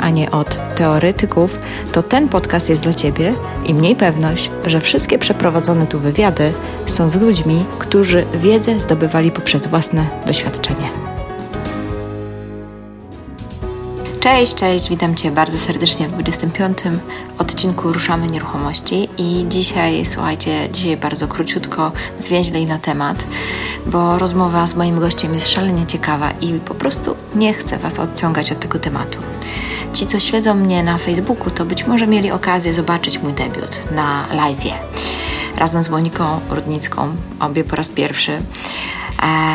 a nie od teoretyków, to ten podcast jest dla Ciebie i mniej pewność, że wszystkie przeprowadzone tu wywiady są z ludźmi, którzy wiedzę zdobywali poprzez własne doświadczenie. Cześć, cześć, witam Cię bardzo serdecznie w 25. odcinku Ruszamy Nieruchomości i dzisiaj, słuchajcie, dzisiaj bardzo króciutko, zwięźlej na temat, bo rozmowa z moim gościem jest szalenie ciekawa i po prostu nie chcę Was odciągać od tego tematu. Ci, co śledzą mnie na Facebooku, to być może mieli okazję zobaczyć mój debiut na live'ie razem z Moniką Rudnicką, obie po raz pierwszy. E,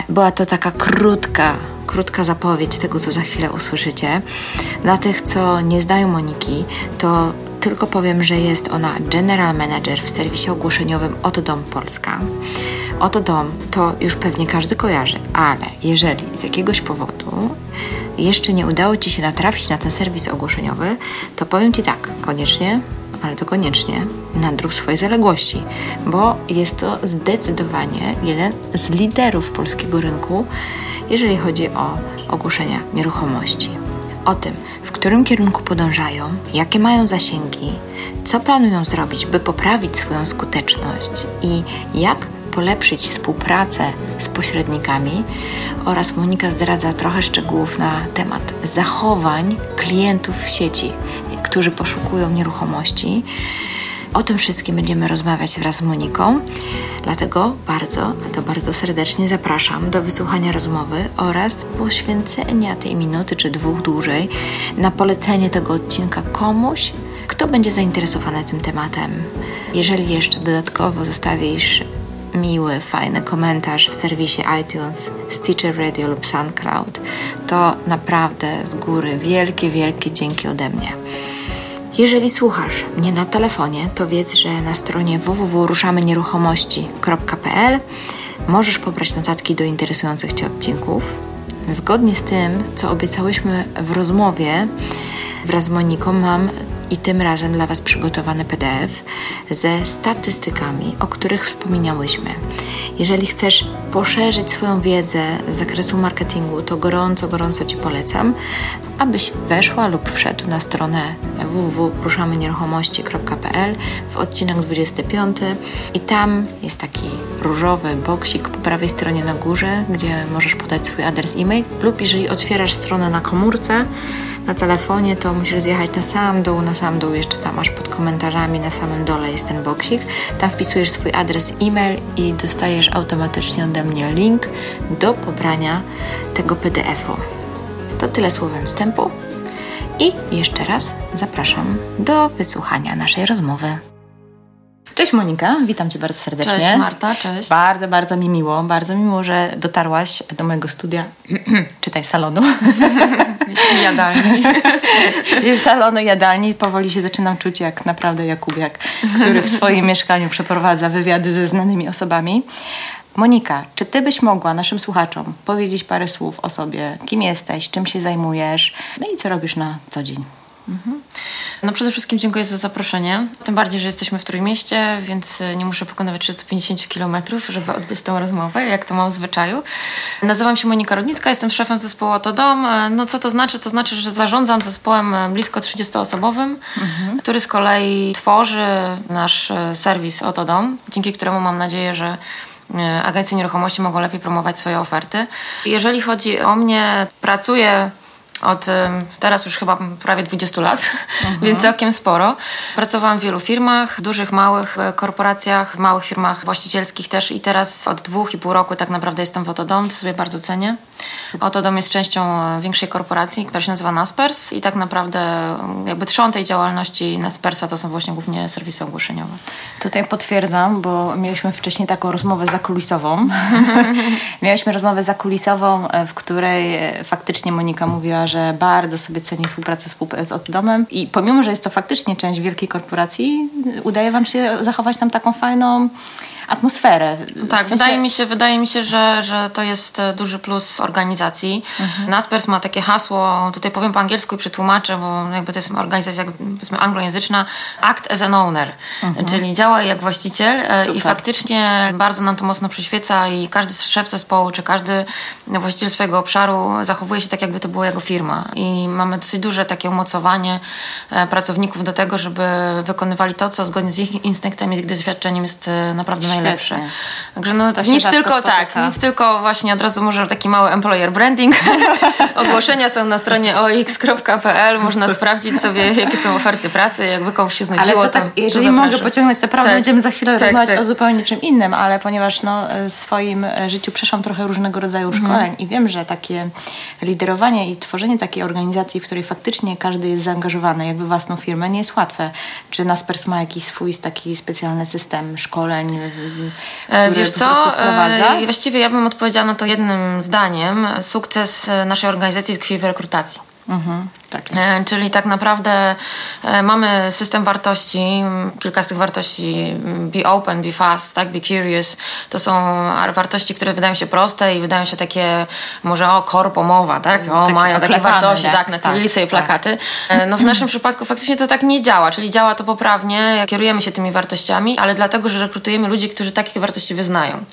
była to taka krótka, krótka zapowiedź tego, co za chwilę usłyszycie. Dla tych, co nie znają Moniki, to tylko powiem, że jest ona General Manager w serwisie ogłoszeniowym Oto Dom Polska. Oto Dom to już pewnie każdy kojarzy, ale jeżeli z jakiegoś powodu jeszcze nie udało Ci się natrafić na ten serwis ogłoszeniowy, to powiem Ci tak, koniecznie, ale to koniecznie nadrób swojej zaległości, bo jest to zdecydowanie jeden z liderów polskiego rynku, jeżeli chodzi o ogłoszenia nieruchomości. O tym, w którym kierunku podążają, jakie mają zasięgi, co planują zrobić, by poprawić swoją skuteczność i jak polepszyć współpracę z pośrednikami oraz Monika zdradza trochę szczegółów na temat zachowań klientów w sieci, którzy poszukują nieruchomości. O tym wszystkim będziemy rozmawiać wraz z Moniką, dlatego bardzo, to bardzo serdecznie zapraszam do wysłuchania rozmowy oraz poświęcenia tej minuty czy dwóch dłużej na polecenie tego odcinka komuś, kto będzie zainteresowany tym tematem. Jeżeli jeszcze dodatkowo zostawisz miły, fajny komentarz w serwisie iTunes, Stitcher Radio lub SoundCloud, to naprawdę z góry wielkie, wielkie dzięki ode mnie. Jeżeli słuchasz mnie na telefonie, to wiedz, że na stronie www.ruszamynieruchomości.pl możesz pobrać notatki do interesujących Cię odcinków. Zgodnie z tym, co obiecałyśmy w rozmowie wraz z Moniką, mam i tym razem dla Was przygotowany PDF ze statystykami, o których wspominałyśmy. Jeżeli chcesz poszerzyć swoją wiedzę z zakresu marketingu, to gorąco, gorąco Ci polecam, abyś weszła lub wszedł na stronę www.ruszamynieruchomości.pl w odcinek 25 i tam jest taki różowy boksik po prawej stronie na górze, gdzie możesz podać swój adres e-mail lub jeżeli otwierasz stronę na komórce, na telefonie, to musisz zjechać na sam dół, na sam dół jeszcze tam aż pod komentarzami, na samym dole jest ten boksik. Tam wpisujesz swój adres e-mail i dostajesz automatycznie ode mnie link do pobrania tego PDF-u. To tyle słowem wstępu i jeszcze raz zapraszam do wysłuchania naszej rozmowy. Cześć Monika, witam Cię bardzo serdecznie. Cześć Marta, cześć. Bardzo, bardzo mi miło, bardzo mi miło, że dotarłaś do mojego studia, czytaj salonu. jadalni. salonu jadalni. Powoli się zaczynam czuć jak naprawdę Jakubiak, który w swoim mieszkaniu przeprowadza wywiady ze znanymi osobami. Monika, czy ty byś mogła naszym słuchaczom powiedzieć parę słów o sobie? Kim jesteś, czym się zajmujesz, no i co robisz na co dzień? Mhm. No przede wszystkim dziękuję za zaproszenie. Tym bardziej, że jesteśmy w Trójmieście, więc nie muszę pokonywać 350 kilometrów, żeby odbyć tę rozmowę, jak to mam w zwyczaju. Nazywam się Monika Rodnicka, jestem szefem zespołu Oto Dom. No co to znaczy? To znaczy, że zarządzam zespołem blisko 30-osobowym, mhm. który z kolei tworzy nasz serwis Oto Dom, dzięki któremu mam nadzieję, że e, agencje nieruchomości mogą lepiej promować swoje oferty. Jeżeli chodzi o mnie, pracuję od teraz już chyba prawie 20 lat, mhm. więc całkiem sporo. Pracowałam w wielu firmach, dużych, małych e, korporacjach, małych firmach właścicielskich też i teraz od dwóch i pół roku tak naprawdę jestem w Otodom, to sobie bardzo cenię. Super. Otodom jest częścią e, większej korporacji, która się nazywa Naspers i tak naprawdę jakby trzon tej działalności Naspersa to są właśnie głównie serwisy ogłoszeniowe. Tutaj potwierdzam, bo mieliśmy wcześniej taką rozmowę zakulisową. mieliśmy rozmowę zakulisową, w której faktycznie Monika mówiła, że bardzo sobie ceni współpracę z Oddomem i pomimo, że jest to faktycznie część wielkiej korporacji, udaje Wam się zachować tam taką fajną atmosferę. Tak, w sensie... wydaje, mi się, wydaje mi się, że, że to jest e, duży plus organizacji. Mhm. Naspers ma takie hasło, tutaj powiem po angielsku i przetłumaczę, bo jakby to jest organizacja powiedzmy anglojęzyczna, act as an owner, mhm. czyli działa jak właściciel e, Super. i faktycznie bardzo nam to mocno przyświeca i każdy szef zespołu, czy każdy właściciel swojego obszaru zachowuje się tak, jakby to była jego firma i mamy dosyć duże takie umocowanie e, pracowników do tego, żeby wykonywali to, co zgodnie z ich instynktem i z ich doświadczeniem jest naprawdę Świetnie. najlepsze. Także no, nic tylko tak, nic tylko właśnie od razu może taki mały employer branding. Ogłoszenia są na stronie ox.pl, można sprawdzić sobie, jakie są oferty pracy, jakby komuś się znudziło, ale to, tak, to jeżeli to mogę pociągnąć, to prawda, tak. będziemy za chwilę tak, rozmawiać tak. o zupełnie czym innym, ale ponieważ no, w swoim życiu przeszłam trochę różnego rodzaju mhm. szkoleń i wiem, że takie liderowanie i tworzenie takiej organizacji, w której faktycznie każdy jest zaangażowany jakby własną firmę, nie jest łatwe. Czy Naspers ma jakiś swój taki specjalny system szkoleń, e, który Wiesz co, wprowadza? E, właściwie ja bym odpowiedziała na to jednym zdaniem. Sukces naszej organizacji tkwi w rekrutacji. Mhm. Tak. E, czyli tak naprawdę e, mamy system wartości, kilka z tych wartości be open, be fast, tak, be curious. To są wartości, które wydają się proste i wydają się takie może o korpo mowa, tak? O, tak, mają takie wartości, tak, tak naklejili tak, sobie tak. plakaty. Tak. No w naszym przypadku faktycznie to tak nie działa, czyli działa to poprawnie, kierujemy się tymi wartościami, ale dlatego, że rekrutujemy ludzi, którzy takie wartości wyznają.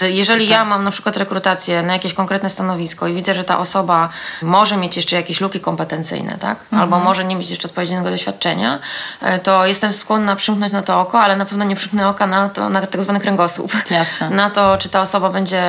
Jeżeli Super. ja mam na przykład rekrutację na jakieś konkretne stanowisko i widzę, że ta osoba może mieć jeszcze jakieś luki kompetencyjne, tak? Mhm. Albo może nie mieć jeszcze odpowiedniego doświadczenia, e, to jestem skłonna przymknąć na to oko, ale na pewno nie przymknę oka na, to, na tak zwany kręgosłup. Jasne. Na to, czy ta osoba będzie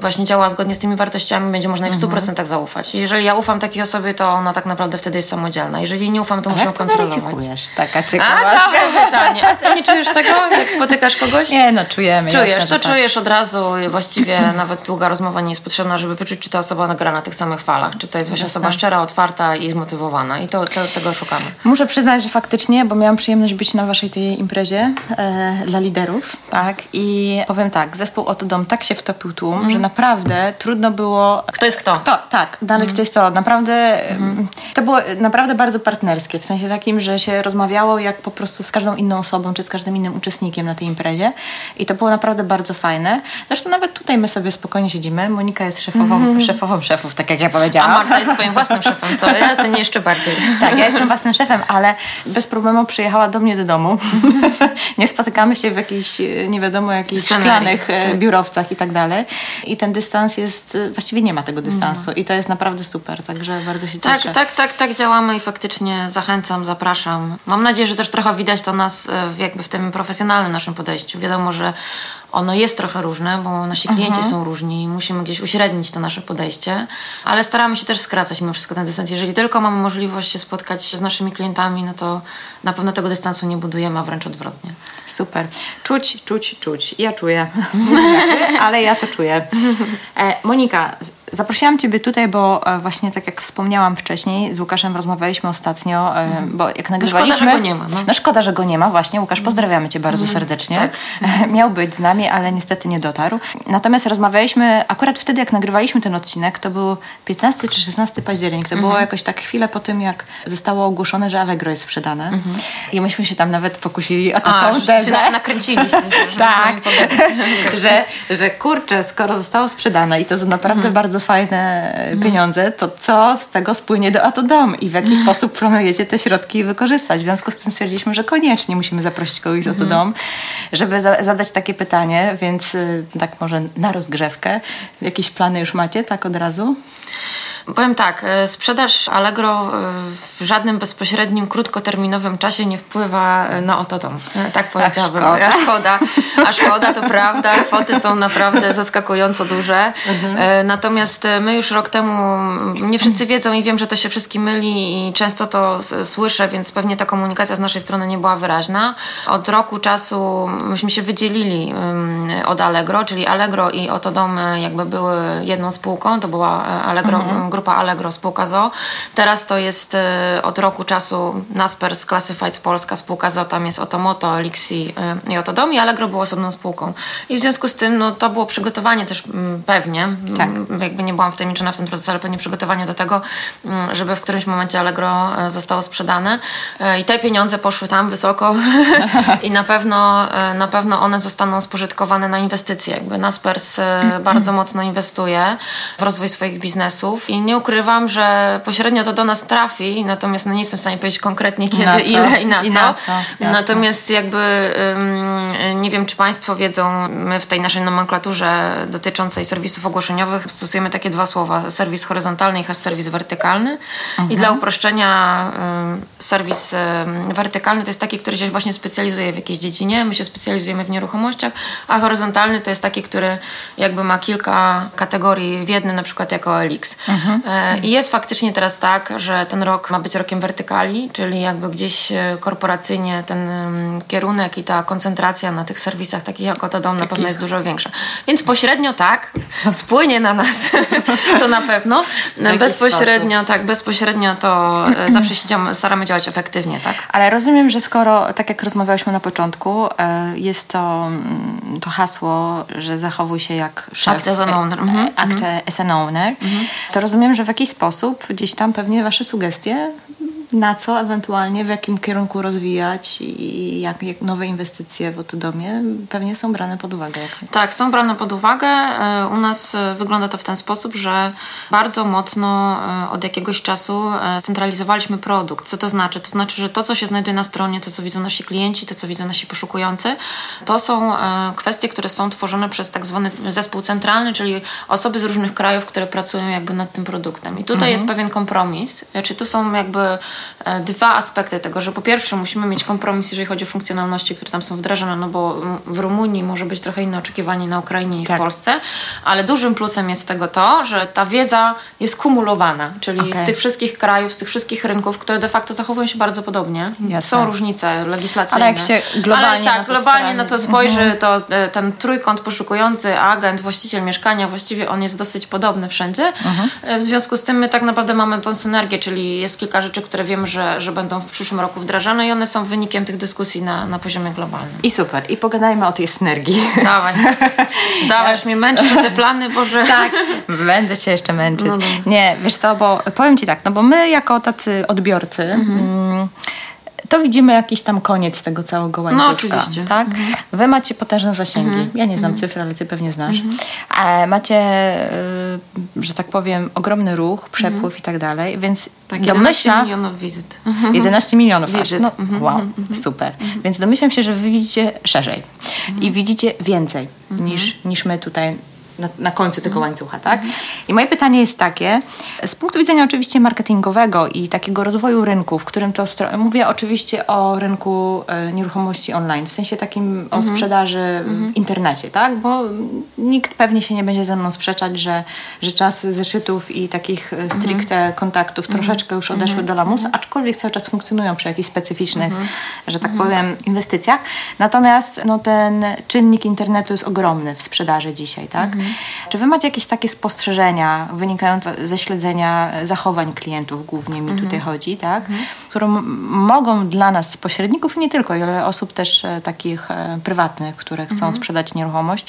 właśnie działała zgodnie z tymi wartościami, będzie można jej w 100% mhm. zaufać. Jeżeli ja ufam takiej osobie, to ona tak naprawdę wtedy jest samodzielna. Jeżeli nie ufam, to muszę ją kontrolować. Taka ciekawa. A, dobre pytanie. A ty nie czujesz tego, jak spotykasz kogoś? Nie, no czujemy. Czujesz, jasne, to tak. czujesz od razu. Właściwie nawet długa rozmowa nie jest potrzebna, żeby wyczuć, czy ta osoba gra na tych samych falach. Czy to jest właśnie jasne. osoba szczera, otwarta i zmotywowana. I to, to, tego szukamy. Muszę przyznać, że faktycznie, bo miałam przyjemność być na waszej tej imprezie e, dla liderów, tak? I powiem tak, zespół Oto Dom tak się wtopił tłum, mm. że naprawdę trudno było... Kto jest kto? kto tak, dalej mm. kto jest to. Naprawdę, mm. to było naprawdę bardzo partnerskie, w sensie takim, że się rozmawiało jak po prostu z każdą inną osobą, czy z każdym innym uczestnikiem na tej imprezie. I to było naprawdę bardzo fajne. Zresztą nawet tutaj my sobie spokojnie siedzimy. Monika jest szefową, mm. szefową szefów, tak jak ja powiedziałam. A Marta jest swoim własnym szefem, co ja cenię jeszcze bardziej. Tak, ja jestem własnym szefem, ale bez problemu przyjechała do mnie do domu. nie spotykamy się w jakichś, nie wiadomo, jakichś szklanych e, tak. biurowcach i tak dalej. I ten dystans jest, e, właściwie nie ma tego dystansu no. i to jest naprawdę super, także bardzo się tak, cieszę. Tak, tak, tak działamy i faktycznie zachęcam, zapraszam. Mam nadzieję, że też trochę widać to nas e, w, jakby w tym profesjonalnym naszym podejściu. Wiadomo, że ono jest trochę różne, bo nasi klienci mhm. są różni i musimy gdzieś uśrednić to nasze podejście, ale staramy się też skracać mimo wszystko ten dystans. Jeżeli tylko mamy możliwość się spotkać z naszymi klientami, no to na pewno tego dystansu nie budujemy, a wręcz odwrotnie. Super. Czuć, czuć, czuć. Ja czuję, ale ja to czuję. E, Monika, Zaprosiłam Ciebie tutaj, bo e, właśnie tak jak wspomniałam wcześniej, z Łukaszem rozmawialiśmy ostatnio, e, mhm. bo jak nagrywaliśmy... No szkoda, że go nie ma. No. no szkoda, że go nie ma, właśnie. Łukasz, pozdrawiamy Cię bardzo mhm. serdecznie. Tak. Miał być z nami, ale niestety nie dotarł. Natomiast rozmawialiśmy, akurat wtedy jak nagrywaliśmy ten odcinek, to był 15 czy 16 październik. To było mhm. jakoś tak chwilę po tym, jak zostało ogłoszone, że Allegro jest sprzedane. I myśmy się tam nawet pokusili o taką A, tezę. Się nakręciliście, że tak, że, że kurczę, skoro zostało sprzedane i to naprawdę bardzo bardzo fajne no. pieniądze, to co z tego spłynie do Atodom i w jaki mhm. sposób planujecie te środki wykorzystać? W związku z tym stwierdziliśmy, że koniecznie musimy zaprosić kogoś z Atodom, mhm. żeby za zadać takie pytanie, więc y, tak może na rozgrzewkę. Jakieś plany już macie tak od razu? Powiem tak, e, sprzedaż Allegro e, w żadnym bezpośrednim, krótkoterminowym czasie nie wpływa e, na oto dom. Tak powiedziałabym. A szkoda. szkoda. A szkoda, to prawda. Kwoty są naprawdę zaskakująco duże. Mhm. Natomiast my już rok temu, nie wszyscy wiedzą i wiem, że to się wszystkim myli i często to słyszę, więc pewnie ta komunikacja z naszej strony nie była wyraźna. Od roku czasu myśmy się wydzielili od Allegro, czyli Allegro i Oto Dom jakby były jedną spółką, to była Allegro mhm grupa Allegro, spółka ZO. Teraz to jest y, od roku czasu Naspers Classifieds Polska, spółka ZO, tam jest Otomoto, Elixi y, i Otodom i Allegro było osobną spółką. I w związku z tym no, to było przygotowanie też mm, pewnie, tak. jakby nie byłam wtajemniczona w ten proces, ale pewnie przygotowanie do tego, mm, żeby w którymś momencie Allegro zostało sprzedane i te pieniądze poszły tam wysoko i na pewno, na pewno one zostaną spożytkowane na inwestycje. Jakby Naspers bardzo mocno inwestuje w rozwój swoich biznesów i nie ukrywam, że pośrednio to do nas trafi, natomiast no nie jestem w stanie powiedzieć konkretnie kiedy, ile i na I co. Na co natomiast jakby nie wiem, czy Państwo wiedzą, my w tej naszej nomenklaturze dotyczącej serwisów ogłoszeniowych stosujemy takie dwa słowa, serwis horyzontalny i serwis wertykalny. Mhm. I dla uproszczenia serwis wertykalny to jest taki, który się właśnie specjalizuje w jakiejś dziedzinie, my się specjalizujemy w nieruchomościach, a horyzontalny to jest taki, który jakby ma kilka kategorii w jednym, na przykład jako Elix. Mhm. E, I jest faktycznie teraz tak, że ten rok ma być rokiem wertykali, czyli jakby gdzieś e, korporacyjnie ten kierunek i ta koncentracja na tych serwisach takich jak Otodom na pewno jest dużo większa. Więc pośrednio tak, spłynie na nas to na pewno. bezpośrednio, tak, bezpośrednio to e, zawsze się staramy działać efektywnie, tak? Ale rozumiem, że skoro, tak jak rozmawiałyśmy na początku, jest to, mm, to hasło, że zachowuj się jak szef. Act as an owner. Mhm. Act as an owner. Mhm. To rozumiem, że w jakiś sposób gdzieś tam pewnie wasze sugestie na co ewentualnie, w jakim kierunku rozwijać i jak, jak nowe inwestycje w Otodomie pewnie są brane pod uwagę. Tak, są brane pod uwagę. E, u nas e, wygląda to w ten sposób, że bardzo mocno e, od jakiegoś czasu centralizowaliśmy produkt. Co to znaczy? To znaczy, że to, co się znajduje na stronie, to, co widzą nasi klienci, to, co widzą nasi poszukujący, to są kwestie, które są tworzone przez tak zwany zespół centralny, czyli osoby z różnych krajów, które pracują jakby nad tym produktem. I tutaj mhm. jest pewien kompromis. Czy tu są jakby dwa aspekty tego, że po pierwsze musimy mieć kompromis, jeżeli chodzi o funkcjonalności, które tam są wdrażane, no bo w Rumunii może być trochę inne oczekiwanie na Ukrainie niż tak. w Polsce, ale dużym plusem jest tego to, że ta wiedza jest kumulowana, czyli okay. z tych wszystkich krajów, z tych wszystkich rynków, które de facto zachowują się bardzo podobnie. Jasne. Są różnice legislacyjne. Ale jak się globalnie ale tak, na to globalnie na to spojrzy, mhm. to e, ten trójkąt poszukujący, agent, właściciel mieszkania, właściwie on jest dosyć podobny wszędzie. Mhm. E, w związku z tym my tak naprawdę mamy tą synergię, czyli jest kilka rzeczy, które wiemy, że, że będą w przyszłym roku wdrażane i one są wynikiem tych dyskusji na, na poziomie globalnym. I super. I pogadajmy o tej synergii. Dawaj. Dawaj, już mnie męczysz te plany, Boże. Tak, będę cię jeszcze męczyć. No, no. Nie, wiesz co, bo powiem ci tak, no bo my jako tacy odbiorcy... Mhm. Mm, to widzimy jakiś tam koniec tego całego łańcucha. No oczywiście. Tak? Mhm. Wy macie potężne zasięgi. Mhm. Ja nie znam mhm. cyfr, ale ty pewnie znasz. Mhm. macie, y, że tak powiem, ogromny ruch, przepływ mhm. i tak dalej, więc tak, 11 domyśla... milionów wizyt. 11 milionów. Wizyt. No, wow, super. Więc domyślam się, że wy widzicie szerzej i widzicie więcej niż, niż my tutaj na, na końcu tego łańcucha, tak? I moje pytanie jest takie, z punktu widzenia oczywiście marketingowego i takiego rozwoju rynku, w którym to, mówię oczywiście o rynku e, nieruchomości online, w sensie takim mhm. o sprzedaży mhm. w internecie, tak? Bo nikt pewnie się nie będzie ze mną sprzeczać, że, że czas zeszytów i takich e, stricte mhm. kontaktów troszeczkę już odeszły mhm. do lamusa, aczkolwiek cały czas funkcjonują przy jakichś specyficznych, mhm. że tak mhm. powiem, inwestycjach. Natomiast no, ten czynnik internetu jest ogromny w sprzedaży dzisiaj, tak? Czy wy macie jakieś takie spostrzeżenia wynikające ze śledzenia zachowań klientów, głównie mi mhm. tutaj chodzi, tak? Mhm. które mogą dla nas, pośredników, nie tylko, ale osób też e, takich e, prywatnych, które chcą mhm. sprzedać nieruchomość,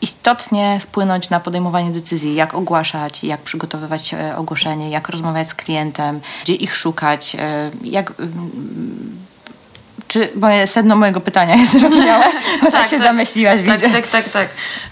istotnie wpłynąć na podejmowanie decyzji, jak ogłaszać, jak przygotowywać e, ogłoszenie, jak rozmawiać z klientem, gdzie ich szukać, jak czy moje sedno mojego pytania jest zrozumiałe? Bo tak, tak się tak, zamyśliłaś, tak, widzę. Tak, tak, tak.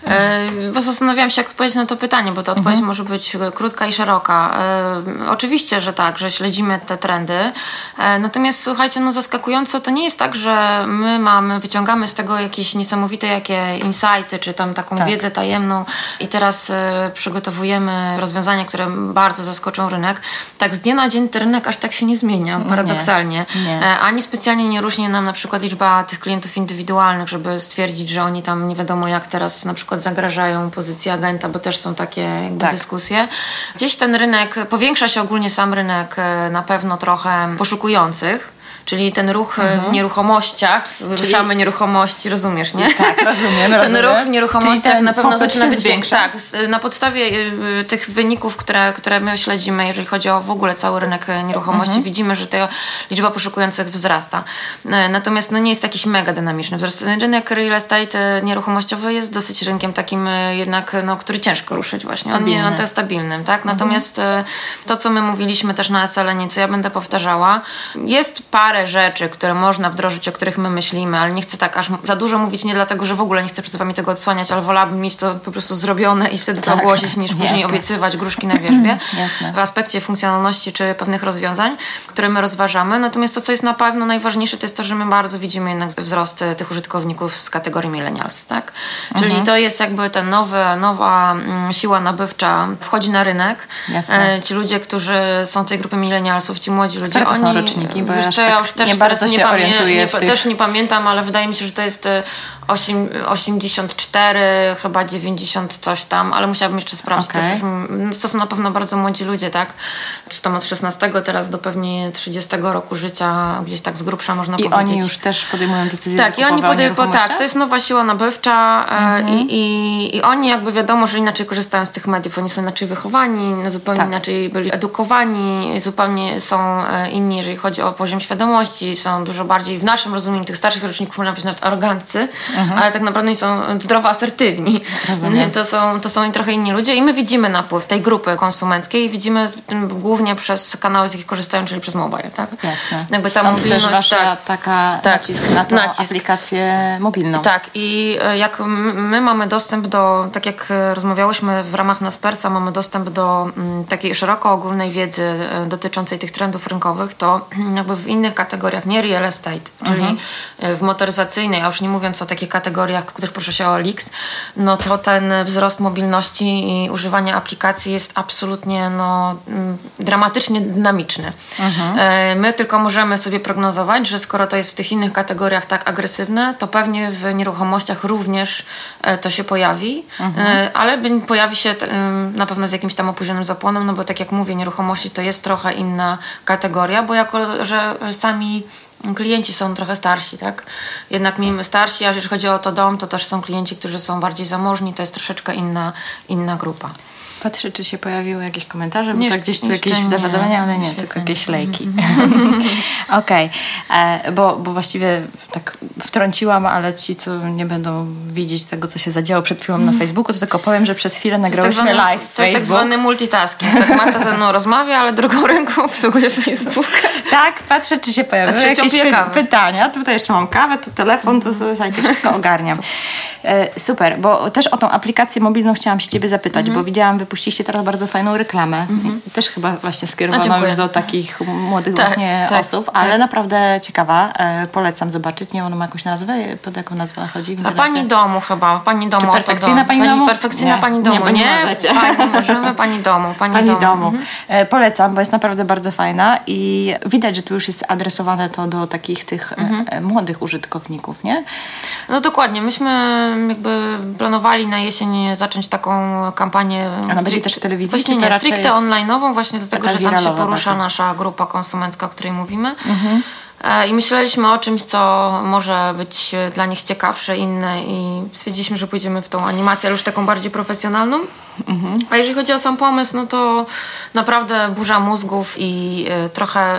E, bo zastanawiałam się, jak odpowiedzieć na to pytanie, bo ta odpowiedź mhm. może być krótka i szeroka. E, oczywiście, że tak, że śledzimy te trendy. E, natomiast słuchajcie, no zaskakująco to nie jest tak, że my mamy, wyciągamy z tego jakieś niesamowite jakie insighty, czy tam taką tak. wiedzę tajemną i teraz e, przygotowujemy rozwiązania, które bardzo zaskoczą rynek. Tak z dnia na dzień ten rynek aż tak się nie zmienia, paradoksalnie. Nie, nie. Ani specjalnie nie różni nam na przykład liczba tych klientów indywidualnych, żeby stwierdzić, że oni tam nie wiadomo jak teraz na przykład zagrażają pozycji agenta, bo też są takie jakby tak. dyskusje. Gdzieś ten rynek, powiększa się ogólnie sam rynek e, na pewno trochę poszukujących czyli ten ruch mhm. w nieruchomościach, czyli... ruszamy nieruchomości, rozumiesz, nie? Tak, rozumiem. ten ruch w nieruchomościach na pewno zaczyna być większy. Tak, na podstawie y, tych wyników, które, które my śledzimy, jeżeli chodzi o w ogóle cały rynek nieruchomości, mhm. widzimy, że ta liczba poszukujących wzrasta. E, natomiast no, nie jest jakiś mega dynamiczny wzrost. Rynek real estate nieruchomościowy jest dosyć rynkiem takim e, jednak, no, który ciężko ruszyć właśnie. On, nie, on to jest stabilnym, tak? Mhm. Natomiast mhm. to, co my mówiliśmy też na SLN, co ja będę powtarzała, jest parę rzeczy, które można wdrożyć, o których my myślimy, ale nie chcę tak aż za dużo mówić, nie dlatego, że w ogóle nie chcę przed wami tego odsłaniać, ale wolałabym mieć to po prostu zrobione i wtedy to tak. ogłosić, niż później Jasne. obiecywać gruszki na wierzbie w aspekcie funkcjonalności czy pewnych rozwiązań, które my rozważamy. Natomiast to, co jest na pewno najważniejsze, to jest to, że my bardzo widzimy jednak wzrost tych użytkowników z kategorii millennials, tak? Czyli mhm. to jest jakby ta nowa, nowa mm, siła nabywcza wchodzi na rynek. Jasne. E, ci ludzie, którzy są tej grupy millennialsów, ci młodzi ludzie, Które oni... są roczniki? Bo wiesz, ja, ja tak już też nie bardzo się nie orientuję nie. Też nie pamiętam, ale wydaje mi się, że to jest 8, e, 84, chyba 90 coś tam, ale musiałabym jeszcze sprawdzić. Okay. No, to są na pewno bardzo młodzi ludzie, tak? Czy tam od 16 teraz do pewnie 30 roku życia, gdzieś tak z grubsza można I powiedzieć. I oni już też podejmują decyzje Tak, i oni podejmują, tak, to jest nowa siła nabywcza e, mhm. i, i, i oni jakby wiadomo, że inaczej korzystają z tych mediów, oni są inaczej wychowani, no, zupełnie tak. inaczej byli edukowani, zupełnie są e, inni, jeżeli chodzi o poziom świadomości, są dużo bardziej w naszym rozumieniu tych starszych roczników, można być nawet aroganccy, mhm. ale tak naprawdę oni są zdrowo asertywni. To są, to są trochę inni ludzie i my widzimy napływ tej grupy konsumenckiej i widzimy głównie przez kanały, z jakich korzystają, czyli przez mobile, tak? Jasne. Jakby ta Stąd mobilność, też wasza tak, taka tak, nacisk na tą nacisk. aplikację mobilną. Tak i e, jak my mamy dostęp do, tak jak rozmawiałyśmy w ramach Naspersa, mamy dostęp do takiej szeroko ogólnej wiedzy e, dotyczącej tych trendów rynkowych, to jakby w innych kategoriach, nie real estate, czyli mhm. E, w motoryzacyjnej, a już nie mówiąc o takich kategoriach, w których proszę się o Lix, no to ten wzrost mobilności i używania aplikacji jest absolutnie no, mm, dramatycznie dynamiczny. Mhm. My tylko możemy sobie prognozować, że skoro to jest w tych innych kategoriach tak agresywne, to pewnie w nieruchomościach również to się pojawi, mhm. ale pojawi się na pewno z jakimś tam opóźnionym zapłonem, no bo tak jak mówię, nieruchomości to jest trochę inna kategoria, bo jako, że sami klienci są trochę starsi, tak? Jednak mimo starsi, a jeżeli chodzi o to dom, to też są klienci, którzy są bardziej zamożni, to jest troszeczkę inna, inna grupa. Patrzę, czy się pojawiły jakieś komentarze, bo nie, tak gdzieś tu jakieś zawiadomienia, ale nie, tylko jakieś lejki. Okej, okay. E, bo, bo właściwie tak wtrąciłam, ale ci, co nie będą widzieć tego, co się zadziało przed chwilą na mhm. Facebooku, to tylko powiem, że przez chwilę nagrałyśmy tak live To jest tak zwany multitasking. Tak Marta ze mną rozmawia, ale drugą ręką obsługuje Facebook. Tak, patrzę, czy się pojawiły jakieś py pytania. Tutaj jeszcze mam kawę, tu telefon, to słuchajcie, wszystko ogarniam. E, super, bo też o tą aplikację mobilną chciałam się ciebie zapytać, mhm. bo widziałam wypuściliście teraz bardzo fajną reklamę. Mhm. Też chyba właśnie skierowaną już do takich młodych tak, właśnie tak, osób, tak. ale naprawdę ciekawa. E, polecam zobaczyć. Nie, ona ma jakąś nazwę? Pod jaką nazwę chodzi? A pani domu chyba. Pani domu. Czy perfekcyjna pani, pani domu? Perfekcyjna nie, pani domu. Nie, nie, nie. Pani, możemy pani domu. Pani, pani domu. domu. Mhm. E, polecam, bo jest naprawdę bardzo fajna i widać, że tu już jest adresowane to do takich tych e, mhm. e, młodych użytkowników, nie? No dokładnie. Myśmy jakby planowali na jesień zacząć taką kampanię będzie też w telewizji? Właśnie nie, stricte online'ową, właśnie dlatego, że tam się porusza nasza grupa konsumencka, o której mówimy. Mhm. E, I myśleliśmy o czymś, co może być dla nich ciekawsze, inne i stwierdziliśmy, że pójdziemy w tą animację, ale już taką bardziej profesjonalną. Mhm. A jeżeli chodzi o sam pomysł, no to naprawdę burza mózgów i y, trochę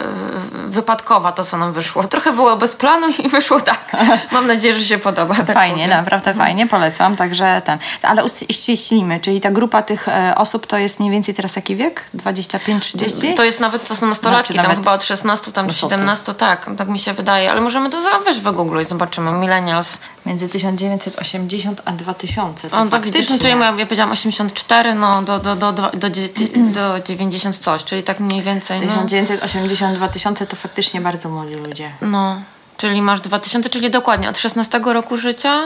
wypadkowa to, co nam wyszło. Trochę było bez planu i wyszło tak. Mam nadzieję, że się podoba. Tak fajnie, powiem. naprawdę fajnie, polecam. Także ten. Ale uściślimy, czyli ta grupa tych e, osób to jest mniej więcej teraz jaki wiek? 25-30? To jest nawet, to są nastolatki, znaczy, tam chyba od 16 tam no 17, tak, tak mi się wydaje. Ale możemy to zawieźć w Google i zobaczymy. Millennials. Między 1980 a 2000. To On to widzisz, no, czyli ja, ja powiedziałam 84, no do, do, do, do, do, do 90 coś, czyli tak mniej więcej. 1980, 2000 to faktycznie bardzo młodzi ludzie. No, czyli masz 2000, czyli dokładnie od 16 roku życia.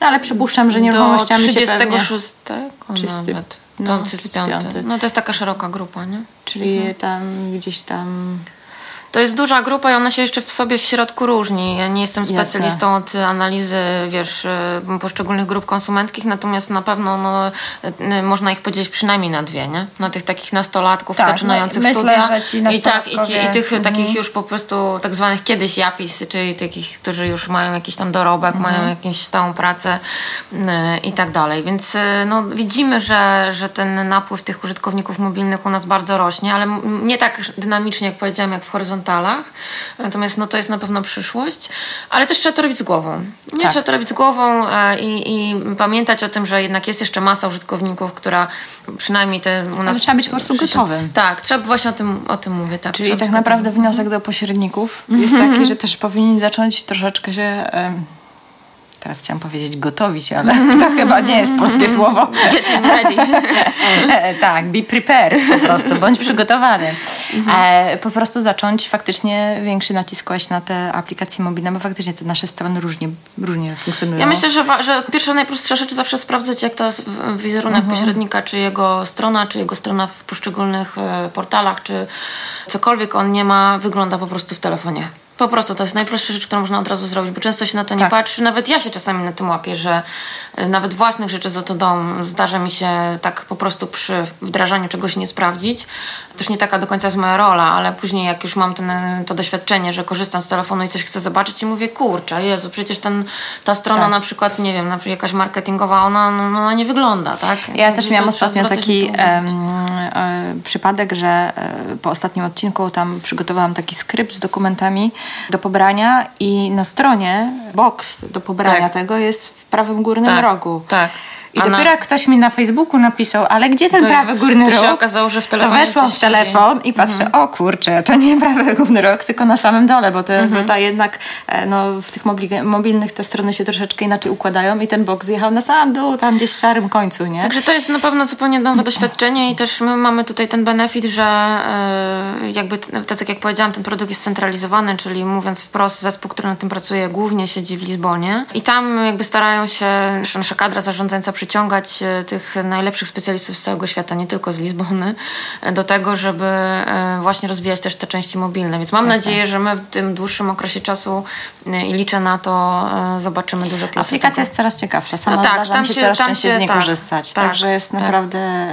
No ale przypuszczam, że nieruchomościami do 36 się pewnie... nawet. No, 35. No to jest taka szeroka grupa, nie? Czyli mhm. tam gdzieś tam To jest duża grupa i ona się jeszcze w sobie w środku różni. Ja nie jestem specjalistą od analizy, wiesz, y, poszczególnych grup konsumenckich, natomiast na pewno no, y, można ich podzielić przynajmniej na dwie, nie? Na tych takich nastolatków tak, zaczynających studia. Myślę, że ci I tak, i, ci, i tych mhm. takich już po prostu tak zwanych kiedyś japis, czyli takich, którzy już mają jakiś tam dorobek, mhm. mają jakąś stałą pracę i tak dalej. Więc no, widzimy, że, że ten napływ tych użytkowników mobilnych u nas bardzo rośnie, ale nie tak dynamicznie, jak powiedziałam, jak w horyzontalach. Natomiast no, to jest na pewno przyszłość, ale też trzeba to robić z głową. Nie tak. trzeba to robić z głową e, i, i, pamiętać o tym, że jednak jest jeszcze masa użytkowników, która przynajmniej te u nas... Ale trzeba być po prostu gotowym. Tak, trzeba właśnie o tym, o tym mówię. Tak, Czyli tak naprawdę wniosek do pośredników jest taki, że też powinni zacząć troszeczkę się teraz chciałam powiedzieć gotowić, ale to chyba nie jest polskie słowo. Getting ready. tak, be prepared po prostu, bądź przygotowany. Mhm. E, po prostu zacząć faktycznie większy nacisk kłaść na te aplikacje mobilne, bo faktycznie te nasze strony różnie, różnie funkcjonują. Ja myślę, że, że pierwsza, najprostsza rzecz zawsze sprawdzać, jak to wizerunek mhm. pośrednika, czy jego strona, czy jego strona w poszczególnych e, portalach, czy cokolwiek on nie ma, wygląda po prostu w telefonie. Po prostu to jest najprostsza rzecz, którą można od razu zrobić, bo często się na to tak. nie patrzy. Nawet ja się czasami na tym łapię, że y, nawet własnych rzeczy za to dom zdarza mi się tak po prostu przy wdrażaniu czegoś nie sprawdzić. Też nie taka do końca jest moja rola, ale później jak już mam ten, to doświadczenie, że korzystam z telefonu i coś chcę zobaczyć i mówię, kurczę, Jezu, przecież ten, ta strona tak. na przykład, nie wiem, na przykład jakaś marketingowa, ona, no, ona nie wygląda, tak? Ja też miałam ostatnio taki e, przypadek, że e, po ostatnim odcinku tam przygotowałam taki skrypt z dokumentami, do pobrania i na stronie box do pobrania tak. tego jest w prawym górnym tak. rogu. Tak. I dopiero jak ktoś mi na Facebooku napisał, ale gdzie ten to, prawy górny to róg? się okazało, że w telefonie To weszłam w telefon i patrzę, mhm. o kurczę, to nie prawy górny róg, tylko na samym dole, bo, te, mhm. ta jednak e, no, w tych mobilnych te strony się troszeczkę inaczej układają i ten box zjechał na sam dół, tam gdzieś w szarym końcu, nie? Także to jest na pewno zupełnie nowe doświadczenie i też my mamy tutaj ten benefit, że yy, jakby, tak jak powiedziałam, ten produkt jest centralizowany, czyli mówiąc wprost, zespół, który na tym pracuje, głównie siedzi w Lizbonie i tam jakby starają się nasza kadra zarządzająca przyciągać e, tych najlepszych specjalistów z całego świata, nie tylko z Lizbony, e, do tego, żeby e, właśnie rozwijać też te części mobilne. Więc mam Jasne. nadzieję, że my w tym dłuższym okresie czasu i liczę na to, zobaczymy duże plusy. Aplikacja tego. jest coraz ciekawsza. Sama no tak, tam się, się coraz tam częściej się, z niej tak, korzystać. Tak, Także jest tak. naprawdę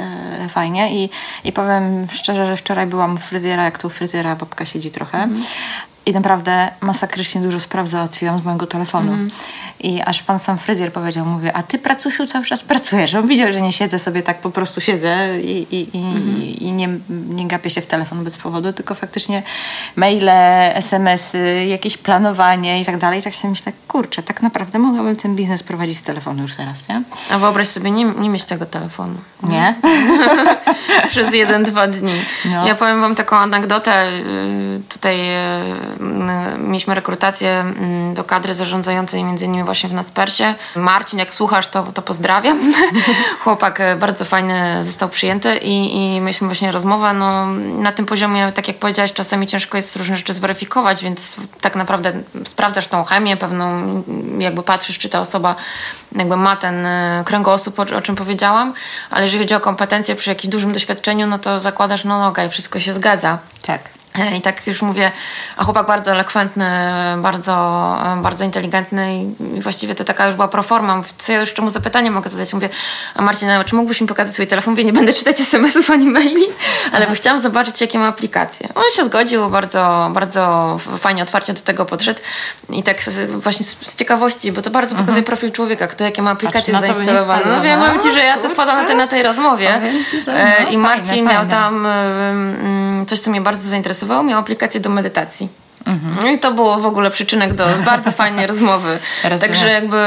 fajnie I, i powiem szczerze, że wczoraj byłam u fryzjera, jak tu fryzjera babka siedzi trochę. Mhm i naprawdę masakrycznie dużo spraw załatwiłam z mojego telefonu. Mm. I aż pan sam fryzjer powiedział, mówię, a ty pracusiu cały czas pracujesz. On widział, że nie siedzę sobie tak, po prostu siedzę i, i, i, mm. i nie, nie gapię się w telefon bez powodu, tylko faktycznie maile, smsy, jakieś planowanie i tak dalej. I tak sobie myślę, kurczę, tak naprawdę mogłabym ten biznes prowadzić z telefonu już teraz, nie? A wyobraź sobie nie, nie mieć tego telefonu. Nie? Przez jeden, dwa dni. No. Ja powiem wam taką anegdotę. Y, tutaj y, mieliśmy rekrutację mm, do kadry zarządzającej między innymi właśnie w Naspersie. Marcin, jak słuchasz, to, to pozdrawiam. Chłopak e, bardzo fajny został przyjęty i, i mieliśmy właśnie rozmowę. No, na tym poziomie, tak jak powiedziałaś, czasami ciężko jest różne rzeczy zweryfikować, więc tak naprawdę sprawdzasz tą chemię, pewną jakby patrzysz, czy ta osoba jakby ma ten e, kręgosłup, o, o czym powiedziałam, ale jeżeli chodzi o kompetencje przy jakimś dużym doświadczeniu, no to zakładasz, no okej, okay, wszystko się zgadza. Tak. I tak już mówię, a chłopak bardzo elokwentny, bardzo, bardzo inteligentny i właściwie to taka już była proforma. Co ja jeszcze mu zapytanie mogę zadać? Mówię, a Marcin, czy mógłbyś mi pokazać swój telefon? Mówię, nie będę czytać SMS-ów ani maili, ale chciałam zobaczyć, jakie ma aplikacje. On się zgodził, bardzo, bardzo fajnie, otwarcie do tego podszedł i tak właśnie z, ciekawości, bo to bardzo mhm. pokazuje profil człowieka, kto jakie ma aplikacje zainstalowane. No wiem, Ci, że ja to wpadłam na, na tej rozmowie ci, e, no, i Marcin fajne, miał fajne. tam coś, co mnie bardzo zainteresowało miał aplikację do medytacji. Mhm. I to było w ogóle przyczynek do bardzo fajnej rozmowy. Także jakby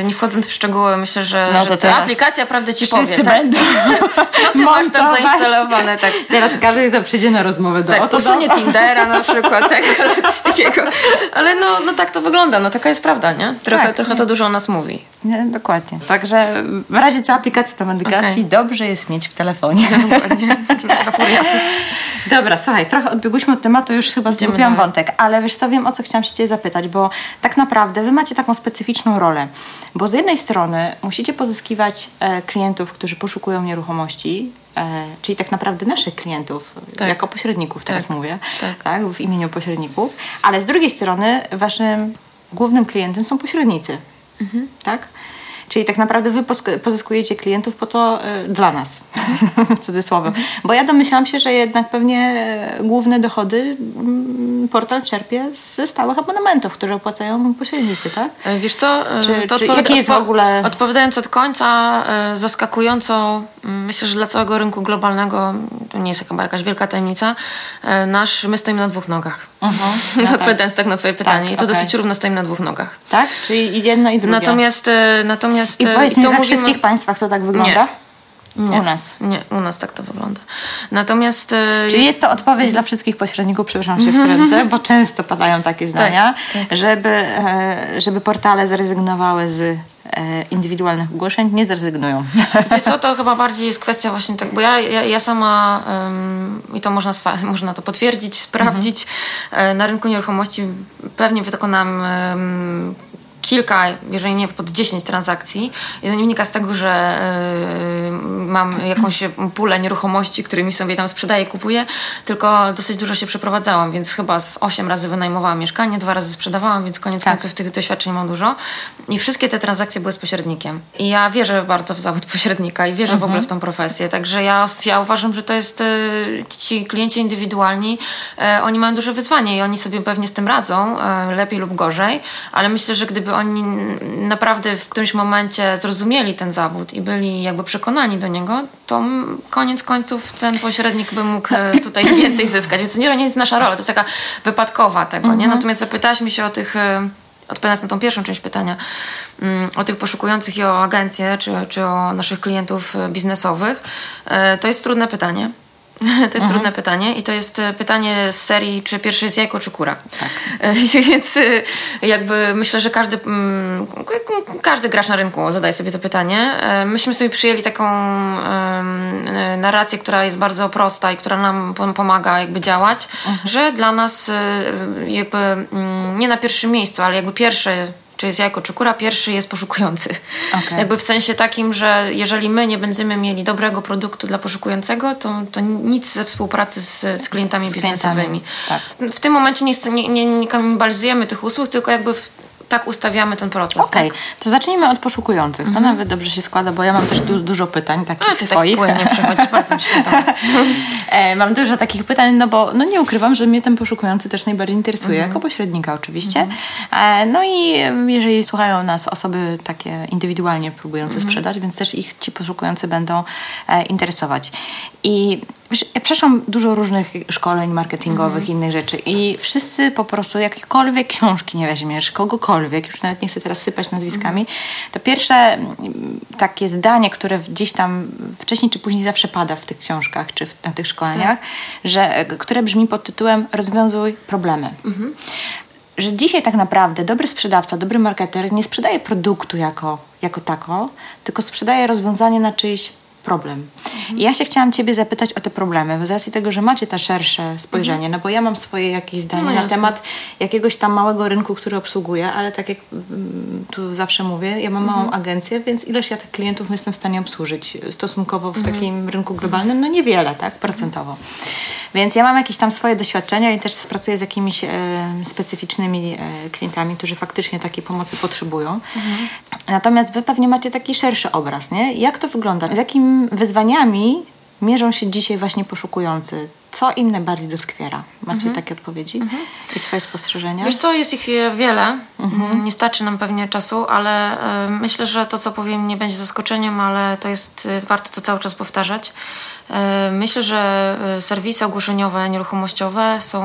y, nie wchodząc w szczegóły, myślę, że, no że ta aplikacja prawdę ci powie. Tak? będą Co ty masz tam zainstalowane? Tak. Teraz każdy to przyjdzie na rozmowę do tak, usunie do... Tindera na przykład, tak, coś takiego. Ale no, no tak to wygląda, no taka jest prawda, nie? Trochę, tak, trochę to dużo o nas mówi. Nie, dokładnie. Także w razie co aplikacja do medykacji okay. dobrze jest mieć w telefonie. dokładnie. Dobra, słuchaj, trochę odbiegłyśmy od tematu, już chyba Idziemy zgubiłam dalej. wątek, ale wiesz co, wiem o co chciałam się Ciebie zapytać, bo tak naprawdę Wy macie taką specyficzną rolę, bo z jednej strony musicie pozyskiwać e, klientów, którzy poszukują nieruchomości, e, czyli tak naprawdę naszych klientów, Tak. jako pośredników teraz Tak. mówię, Tak. tak, w imieniu pośredników, ale z drugiej strony Waszym głównym klientem są pośrednicy, Mhm. tak? Czyli tak naprawdę wy pozyskujecie klientów po to y, dla nas, w cudzysłowie. Bo ja domyślam się, że jednak pewnie e, główne dochody mm, portal czerpie ze stałych abonamentów, które opłacają pośrednicy, tak? E, Wiesz co, Czy- to czy odpowiada- jest w ogóle- Odpowiadając od końca, zaskakująco, myślę, że dla całego rynku globalnego, to nie jest chyba jakaś wielka tajemnica, nasz, my stoimy na dwóch nogach. No tak. Odpowiadając tak na twoje pytanie. Tak, I to okej. dosyć równo stoimy na dwóch nogach. Tak? Czyli jedno i drugie. Natomiast, e, natomiast I e, powiedz to mi, we mówimy- wszystkich państwach to tak wygląda? Nie. U nas. Nie, u nas tak to wygląda. Natomiast... e, Czy jest to odpowiedź dla wszystkich pośredników, przepraszam się wtrącę, bo często padają takie zdania, Żeby, e, żeby portale zrezygnowały z indywidualnych ogłoszeń, nie zrezygnują. Wiecie co, to chyba bardziej jest kwestia właśnie tak, bo ja, ja, ja sama em, i to można, można to potwierdzić, sprawdzić, e, na rynku nieruchomości pewnie wykonam em, kilka, jeżeli nie pod 10 transakcji i to nie wynika z tego, że e, mam jakąś pulę nieruchomości, którymi sobie tam sprzedaję, kupuję, tylko dosyć dużo się przeprowadzałam, więc chyba z 8 razy wynajmowałam mieszkanie, dwa razy sprzedawałam, więc koniec Tak. końców tych doświadczeń mam dużo i wszystkie te transakcje były z pośrednikiem. I ja wierzę bardzo w zawód pośrednika i wierzę w ogóle w tą profesję, także ja, ja uważam, że to jest e, ci klienci indywidualni, e, oni mają duże wyzwanie i oni sobie pewnie z tym radzą, e, lepiej lub gorzej, ale myślę, że gdyby oni naprawdę w którymś momencie zrozumieli ten zawód i byli jakby przekonani do niego, to koniec końców ten pośrednik by mógł e, tutaj więcej zyskać. Więc nie, nie jest nasza rola, to jest taka wypadkowa tego, nie? Natomiast zapytałaś mi się o tych... e, Odpowiadając na tą pierwszą część pytania, mm, o tych poszukujących i o agencje, czy, czy o naszych klientów e, biznesowych, to jest trudne pytanie. To jest trudne pytanie i to jest e, pytanie z serii, czy pierwsze jest jajko, czy kura. Tak. Więc e, jakby myślę, że każdy, mm, każdy gracz na rynku zadaje sobie to pytanie. E, Myśmy sobie przyjęli taką e, narrację, która jest bardzo prosta i która nam pom- pomaga jakby działać, że dla nas e, jakby mm, nie na pierwszym miejscu, ale jakby pierwsze czy jest jajko, czy kura, pierwszy jest poszukujący. Okej. Jakby w sensie takim, że jeżeli my nie będziemy mieli dobrego produktu dla poszukującego, to, to nic ze współpracy z, z klientami z biznesowymi. klientami, W tym momencie nie, nie, nie, nie kanibalizujemy tych usług, tylko jakby w, tak ustawiamy ten proces. Okej, Tak? to zacznijmy od poszukujących. To nawet dobrze się składa, bo ja mam też du- dużo pytań takich A ty tak swoich. płynnie przechodzisz, bardzo mi się. E, Mam dużo takich pytań, no bo no nie ukrywam, że mnie ten poszukujący też najbardziej interesuje, Mhm. jako pośrednika oczywiście. E, No i jeżeli słuchają nas osoby takie indywidualnie próbujące Mhm. sprzedać, więc też ich ci poszukujący będą e, interesować. I przeszłam dużo różnych szkoleń marketingowych, Mhm. innych rzeczy i wszyscy po prostu jakiekolwiek książki nie weźmiesz, kogokolwiek, już nawet nie chcę teraz sypać nazwiskami, to pierwsze mm, takie zdanie, które gdzieś tam wcześniej czy później zawsze pada w tych książkach czy w, na tych szkoleniach, że, które brzmi pod tytułem rozwiązuj problemy. Że dzisiaj tak naprawdę dobry sprzedawca, dobry marketer nie sprzedaje produktu jako, jako tako, tylko sprzedaje rozwiązanie na czyjś problem. I ja się chciałam Ciebie zapytać o te problemy, z racji tego, że macie to szersze spojrzenie, no bo ja mam swoje jakieś zdanie No na temat jakiegoś tam małego rynku, który obsługuję, ale tak jak mm, tu zawsze mówię, ja mam małą agencję, więc ileż ja tych klientów jestem w stanie obsłużyć stosunkowo w takim rynku globalnym? No niewiele, tak? Procentowo. Więc ja mam jakieś tam swoje doświadczenia i też pracuję z jakimiś e, specyficznymi e, klientami, którzy faktycznie takiej pomocy potrzebują. Natomiast wy pewnie macie taki szerszy obraz, nie? Jak to wygląda? Z jakimi wyzwaniami mierzą się dzisiaj właśnie poszukujący? Co im najbardziej doskwiera? Macie takie odpowiedzi i swoje spostrzeżenia? Wiesz co, jest ich e, wiele. Nie starczy nam pewnie czasu, ale e, myślę, że to, co powiem, nie będzie zaskoczeniem, ale to jest, e, warto to cały czas powtarzać. Myślę, że serwisy ogłoszeniowe, nieruchomościowe są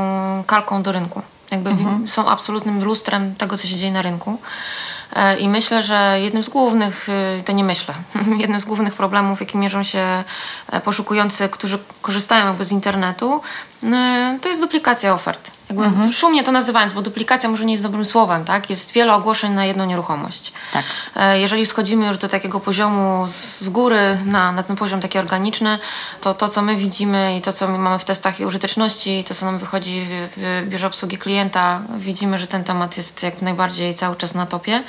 kalką do rynku. Jakby wi- są absolutnym lustrem tego, co się dzieje na rynku. E, I myślę, że jednym z głównych, y, to nie myślę, jednym z głównych problemów, jakie mierzą się e, poszukujący, którzy korzystają jakby z internetu, y, to jest duplikacja ofert. Jakby mhm. Szumnie to nazywając, bo duplikacja może nie jest dobrym słowem, tak? Jest wiele ogłoszeń na jedną nieruchomość. Tak. E, jeżeli schodzimy już do takiego poziomu z góry na, na ten poziom taki organiczny, to to, co my widzimy i to, co my mamy w testach i użyteczności, to, co nam wychodzi w, w biurze obsługi klienta, widzimy, że ten temat jest jak najbardziej cały czas na topie.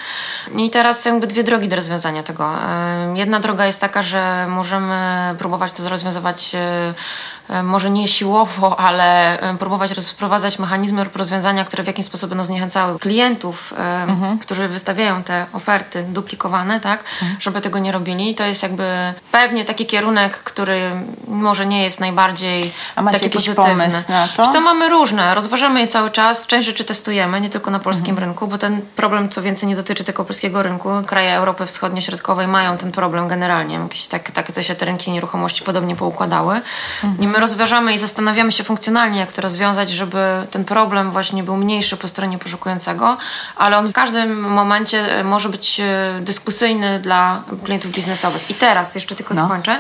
I teraz jakby dwie drogi do rozwiązania tego. E, jedna droga jest taka, że możemy próbować to rozwiązywać e, może nie siłowo, ale próbować rozprowadzać mechanizmy lub rozwiązania, które w jakiś sposób będą zniechęcały klientów, mhm. którzy wystawiają te oferty duplikowane, tak, mhm. żeby tego nie robili. To jest jakby pewnie taki kierunek, który może nie jest najbardziej A macie taki jakiś pozytywny. pomysł na to? co, mamy różne, rozważamy je cały czas, część rzeczy testujemy, nie tylko na polskim mhm. rynku, bo ten problem co więcej nie dotyczy tylko polskiego rynku. Kraje Europy Wschodnio-Środkowej mają ten problem generalnie, jakieś tak, takie coś się te rynki nieruchomości podobnie poukładały. Mhm. My rozważamy i zastanawiamy się funkcjonalnie, jak to rozwiązać, żeby ten problem właśnie był mniejszy po stronie poszukującego, ale on w każdym momencie e, może być e, dyskusyjny dla klientów biznesowych. I teraz jeszcze tylko no. skończę.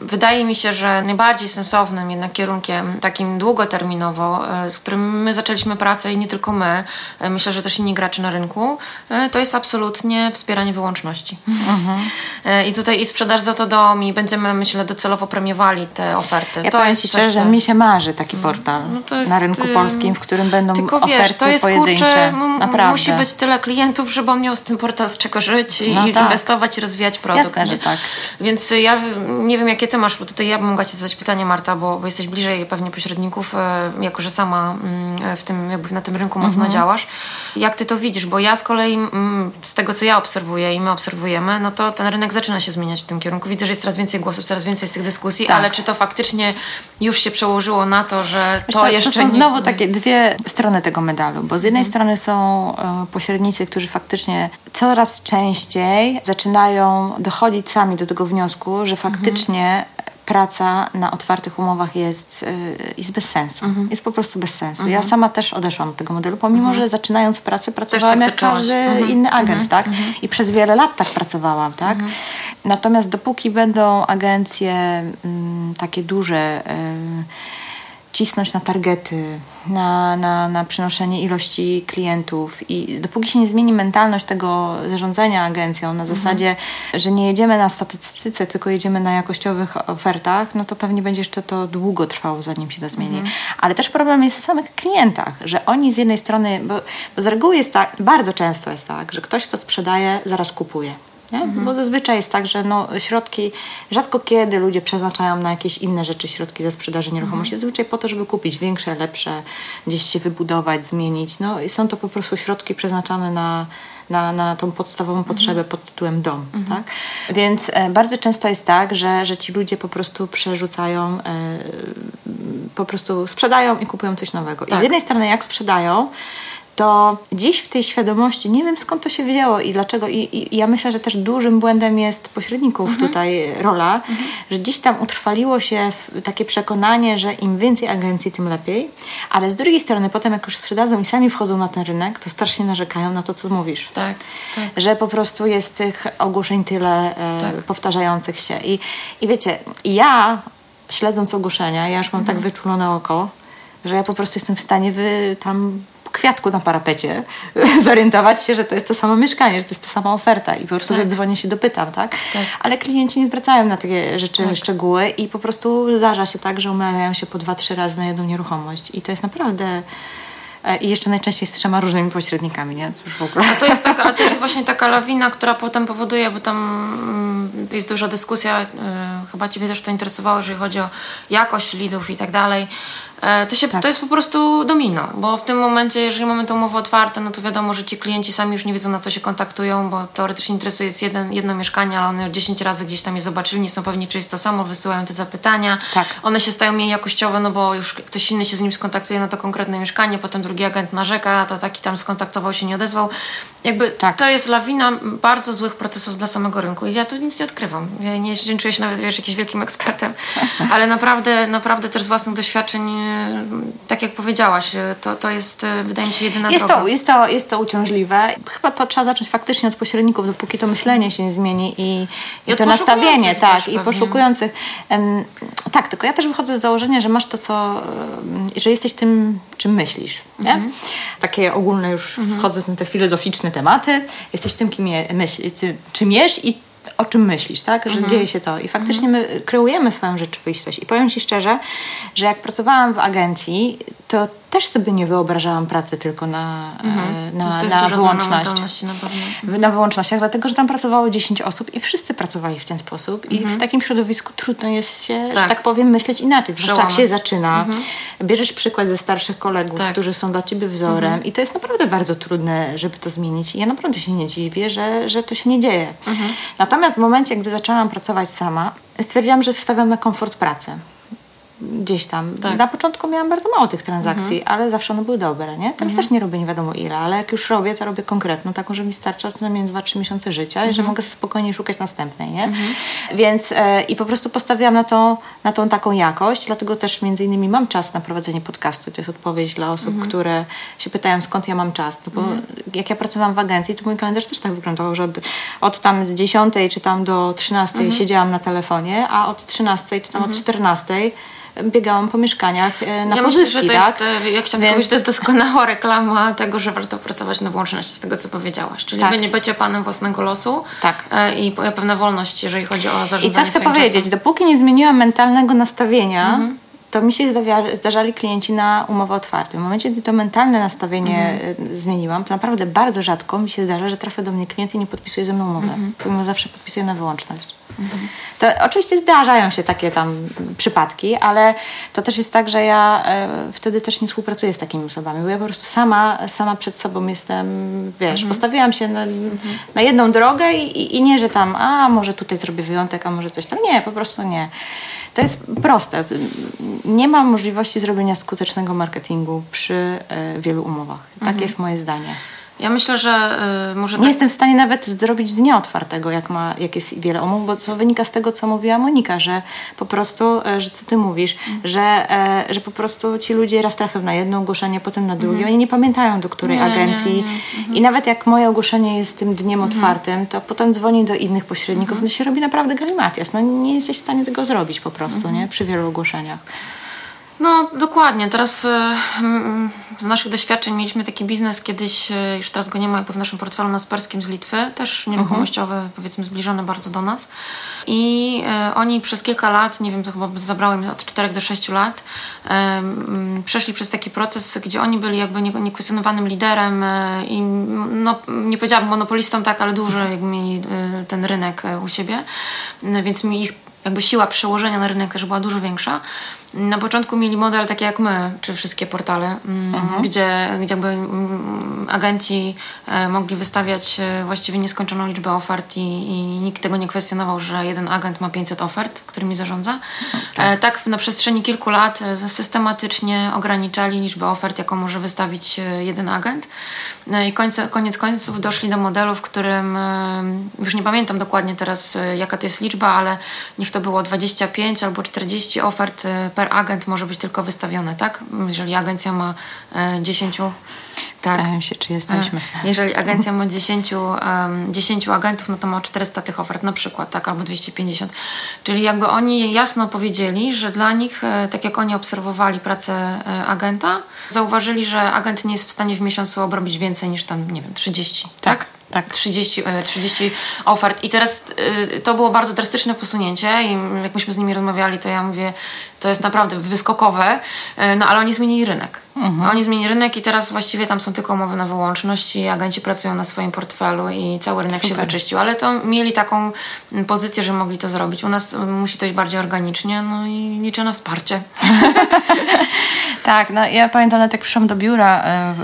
Wydaje mi się, że najbardziej sensownym jednak kierunkiem, takim długoterminowo, e, z którym my zaczęliśmy pracę i nie tylko my, myślę, że też inni gracze na rynku, to jest absolutnie wspieranie wyłączności. Mhm. I tutaj i sprzedaż za to dom i będziemy, myślę, docelowo premiowali te oferty. Ja to powiem Ci szczerze, że mi się marzy taki portal no jest, na rynku polskim w którym będą Tylko wiesz, oferty to jest pojedyncze. Kurczę, Naprawdę. musi być tyle klientów, żeby on miał z tym portal z czego żyć i, no tak. inwestować i rozwijać produkt. Jasne, że tak. Więc ja nie wiem, jakie ty masz, bo tutaj ja bym mogła ci zadać pytanie, Marta, bo, bo jesteś bliżej pewnie pośredników, e, jako że sama mm, w tym, jakby na tym rynku mocno mhm. działasz. Jak ty to widzisz? Bo ja z kolei mm, z tego, co ja obserwuję i my obserwujemy, no to ten rynek zaczyna się zmieniać w tym kierunku. Widzę, że jest coraz więcej głosów, coraz więcej z tych dyskusji, tak. ale czy to faktycznie już się przełożyło na to, że to co, jeszcze to są nie... znowu takie dwie strony tego medalu, bo z jednej mhm. strony są e, pośrednicy, którzy faktycznie coraz częściej zaczynają dochodzić sami do tego wniosku, że faktycznie mhm. Praca na otwartych umowach jest, e, jest bez sensu. Mhm. Jest po prostu bez sensu. Ja mhm. sama też odeszłam od tego modelu, pomimo, że zaczynając pracę pracowałam tak jak każdy mhm. inny agent, tak? I przez wiele lat tak pracowałam, tak? Natomiast dopóki będą agencje m, mm, takie duże... Y, cisnąć na targety, na, na, na przynoszenie ilości klientów i dopóki się nie zmieni mentalność tego zarządzania agencją na mhm. zasadzie, że nie jedziemy na statystyce, tylko jedziemy na jakościowych ofertach, no to pewnie będzie jeszcze to długo trwało, zanim się to zmieni. Mhm. Ale też problem jest w samych klientach, że oni z jednej strony, bo, bo z reguły jest tak, bardzo często jest tak, że ktoś, kto sprzedaje, zaraz kupuje. Mhm. Bo zazwyczaj jest tak, że no, środki, rzadko kiedy ludzie przeznaczają na jakieś inne rzeczy środki za sprzedaży nieruchomości, mhm. zazwyczaj po to, żeby kupić większe, lepsze, gdzieś się wybudować, zmienić. No i są to po prostu środki przeznaczane na, na, na tą podstawową mhm. potrzebę pod tytułem dom. Mhm. Tak? Więc e, bardzo często jest tak, że, że ci ludzie po prostu przerzucają, e, po prostu sprzedają i kupują coś nowego. Tak. I z jednej strony jak sprzedają, to dziś w tej świadomości, nie wiem skąd to się wzięło i dlaczego, i, i ja myślę, że też dużym błędem jest pośredników mhm. tutaj rola, mhm. że gdzieś tam utrwaliło się takie przekonanie, że im więcej agencji, tym lepiej, ale z drugiej strony potem jak już sprzedadzą i sami wchodzą na ten rynek, to strasznie narzekają na to, co mówisz. Tak, tak. Że po prostu jest tych ogłoszeń tyle e, tak. powtarzających się. I, I wiecie, ja śledząc ogłoszenia, ja już mam tak mhm. tak wyczulone oko, że ja po prostu jestem w stanie wy, tam kwiatku na parapecie zorientować się, że to jest to samo mieszkanie, że to jest ta sama oferta i po prostu tak. dzwonię się dopytam, tak? tak? Ale klienci nie zwracają na takie rzeczy tak. szczegóły i po prostu zdarza się tak, że umawiają się po dwa, trzy razy na jedną nieruchomość i to jest naprawdę E, I jeszcze najczęściej z trzema różnymi pośrednikami, nie? To już w ogóle. A to jest, taka, to jest właśnie taka lawina, która potem powoduje, bo tam mm, jest duża dyskusja, e, chyba Ciebie też to interesowało, jeżeli chodzi o jakość lidów i tak dalej. E, to, się, tak. to jest po prostu domino, bo w tym momencie, jeżeli mamy tą umowę otwartą, no to wiadomo, że ci klienci sami już nie wiedzą, na co się kontaktują, bo teoretycznie interesuje jest jeden, jedno mieszkanie, ale one już 10 razy gdzieś tam je zobaczyli, nie są pewni, czy jest to samo, wysyłają te zapytania. Tak. One się stają mniej jakościowe, no bo już ktoś inny się z nim skontaktuje na to konkretne mieszkanie, potem drugi agent narzeka, to taki tam skontaktował się, nie odezwał. Jakby tak. to jest lawina bardzo złych procesów dla samego rynku. I ja tu nic kwestii odkrywam. Ja nie, nie czuję się nawet, wiesz, jakimś wielkim ekspertem, ale naprawdę, naprawdę też z własnych doświadczeń, tak jak powiedziałaś, to, to jest, e, wydaje mi się, jedyna jest droga. To, jest, to, jest to uciążliwe. Chyba to trzeba zacząć faktycznie od pośredników, dopóki to myślenie się nie zmieni i, I i to nastawienie, tak, i pewnie. poszukujących. Tak, tylko ja też wychodzę z założenia, że masz to, co, że jesteś tym, czym myślisz. Nie? Mhm. Takie ogólne już wchodząc na te filozoficzne tematy. Jesteś tym, kim je, myśl, czym jesz i o czym myślisz, tak? Że Mhm. dzieje się to. I faktycznie my kreujemy swoją rzeczywistość. I powiem Ci szczerze, że jak pracowałam w agencji, to też sobie nie wyobrażałam pracy tylko na, e, na, Mhm. to na mentalności na pewno. Na wyłącznościach, dlatego że tam pracowało 10 osób i wszyscy pracowali w ten sposób. I Mhm. w takim środowisku trudno jest się, że Tak. tak powiem, myśleć inaczej. Zwłaszcza jak się zaczyna. Bierzesz przykład ze starszych kolegów, Tak. Mhm. którzy są dla ciebie wzorem i to jest naprawdę bardzo trudne, żeby to zmienić. I ja naprawdę się nie dziwię, że, że to się nie dzieje. Mhm. Natomiast w momencie, gdy zaczęłam pracować sama, stwierdziłam, że stawiam na komfort pracy gdzieś tam. Tak. Mhm. Na początku miałam bardzo mało tych transakcji, ale zawsze one były dobre, nie? Teraz też nie robię nie wiadomo ile, ale jak już robię, to robię konkretną, taką, że mi starcza co najmniej 2-3 miesiące życia i że Mhm. mogę spokojnie szukać następnej, nie? Więc e, i po prostu postawiłam na, to, na tą taką jakość, dlatego też między innymi mam czas na prowadzenie podcastu. To jest odpowiedź dla osób, Mhm. które się pytają, skąd ja mam czas. No bo jak ja pracowałam w agencji, to mój kalendarz też tak wyglądał, że od, od tam 10 czy tam do 13 Mhm. siedziałam na telefonie, a od 13 czy tam od 14 biegałam po mieszkaniach e, na ja pozyski, myślę, że to tak? jest, e, jak chciałam Więc- powiedzieć, to jest doskonała reklama tego, że warto pracować na wyłączności z tego, co powiedziałaś. Czyli Tak. nie bycie panem własnego losu Tak. e, i pe- pewna wolność, jeżeli chodzi o I co zarządzanie chcę powiedzieć, czasem. dopóki nie zmieniłam mentalnego nastawienia, Mhm. to mi się zdarzali klienci na umowę otwartą. W momencie, gdy to mentalne nastawienie Mhm. y, zmieniłam, to naprawdę bardzo rzadko mi się zdarza, że trafia do mnie klient i nie podpisuje ze mną umowy. Mhm. Pomimo zawsze podpisuję na wyłączność. To oczywiście zdarzają się takie tam przypadki, ale to też jest tak, że ja e, wtedy też nie współpracuję z takimi osobami, bo ja po prostu sama, sama przed sobą jestem, wiesz, postawiłam się na, na jedną drogę i, i- nie, że tam, a może tutaj zrobię wyjątek, a może coś tam. Nie, po prostu nie. To jest proste. Nie ma możliwości zrobienia skutecznego marketingu przy e, wielu umowach. Tak jest moje zdanie. Ja myślę, że y, może Nie tak, jestem w stanie nawet zrobić dnia otwartego, jak, ma, jak jest wiele umów, bo to wynika z tego, co mówiła Monika, że po prostu, e, że co ty mówisz, że, e, że po prostu ci ludzie raz trafią na jedno ogłoszenie, potem na drugie. Oni nie pamiętają, do której Nie, nie, agencji. I nawet jak moje ogłoszenie jest tym dniem otwartym, to potem dzwoni do innych pośredników. No to się robi naprawdę galimatias. No nie jesteś w stanie tego zrobić po prostu, nie? Przy wielu ogłoszeniach. No, dokładnie. Teraz mm, z naszych doświadczeń mieliśmy taki biznes kiedyś, y, już teraz go nie ma jakby w naszym portfelu na Sperskim z Litwy, też nieruchomościowy, powiedzmy zbliżony bardzo do nas. I y, oni przez kilka lat, nie wiem, to chyba zabrało im od 4 do 6 lat, przeszli przez taki proces, gdzie oni byli jakby nie- niekwestionowanym liderem i no, nie powiedziałabym monopolistą, tak, ale duży jakby mieli ten rynek u siebie, więc mi ich jakby siła przełożenia na rynek też była dużo większa. Na początku mieli model taki jak my, czy wszystkie portale, mm, gdzie, gdzie jakby mm, agenci e, mogli wystawiać e, właściwie nieskończoną liczbę ofert i, i nikt tego nie kwestionował, że jeden agent ma 500 ofert, którymi zarządza. E, tak na przestrzeni kilku lat systematycznie ograniczali liczbę ofert, jaką może wystawić jeden agent. I końce, koniec końców doszli do modelu, w którym już nie pamiętam dokładnie teraz, jaka to jest liczba, ale niech to było 25 albo 40 ofert per agent może być tylko wystawione, tak? Jeżeli agencja ma e, 10. Tak. Pytałem się, czy jesteśmy. E, Jeżeli agencja ma 10, em, 10 agentów, no to ma 400 tych ofert na przykład, tak, albo 250. Czyli jakby oni jasno powiedzieli, że dla nich, e, tak jak oni obserwowali pracę e, agenta, zauważyli, że agent nie jest w stanie w miesiącu obrobić więcej niż tam, nie wiem, 30, tak? tak. 30, e, 30 ofert. I teraz e, to było bardzo drastyczne posunięcie i jak myśmy z nimi rozmawiali, to ja mówię, to jest naprawdę wyskokowe, e, no ale oni zmienili rynek. Oni zmienili rynek i teraz właściwie tam są tylko umowy na wyłączność i agenci pracują na swoim portfelu i cały rynek się Super. wyczyścił. Ale to mieli taką pozycję, że mogli to zrobić. U nas musi to iść bardziej organicznie, no i liczę na wsparcie. Tak, no ja pamiętam nawet jak przyszłam do biura e, e,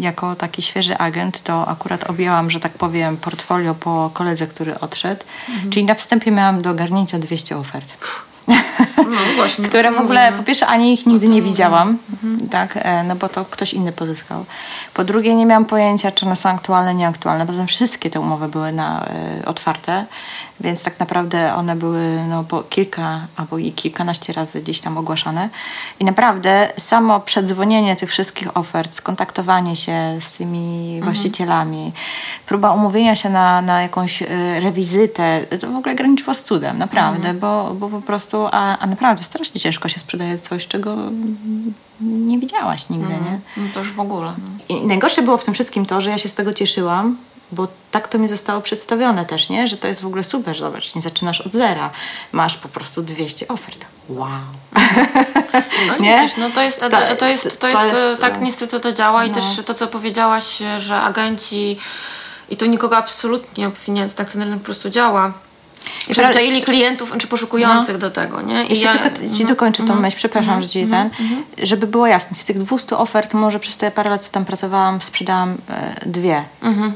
jako taki świeży agent, to akurat objęłam, że tak powiem, portfolio po koledze, który odszedł. Czyli na wstępie miałam do ogarnięcia 200 ofert. No właśnie. które w ogóle po pierwsze ani ich nigdy nie widziałam, tak, e, no bo to ktoś inny pozyskał. Po drugie nie miałam pojęcia, czy one są aktualne, nieaktualne. Tym wszystkie te umowy były na, e, otwarte, więc tak naprawdę one były no, po kilka albo i kilkanaście razy gdzieś tam ogłaszane. I naprawdę samo przedzwonienie tych wszystkich ofert, skontaktowanie się z tymi właścicielami, próba umówienia się na, na jakąś y, rewizytę, to w ogóle graniczyło z cudem, naprawdę, bo, bo po prostu, a, a naprawdę strasznie ciężko się sprzedaje coś, czego nie widziałaś nigdy, nie? No to już w ogóle. I najgorsze było w tym wszystkim to, że ja się z tego cieszyłam, bo tak to mi zostało przedstawione też, nie? Że to jest w ogóle super, zobacz, nie zaczynasz od zera. Masz po prostu 200 ofert. Wow. No Nie? widzisz, no to jest, to, To- jest, to jest, to e, jest, tak e, niestety to działa i no. też to, co powiedziałaś, e, że agenci i tu nikogo absolutnie obwiniając, tak ten rynek po prostu działa. Przyzwyczaili klientów czy poszukujących do tego, nie? I Jeśli ja- tylko ci dokończę tą myśl, przepraszam, że ci ten, żeby było jasne, z tych 200 ofert może przez te parę lat, co tam pracowałam, sprzedałam e, dwie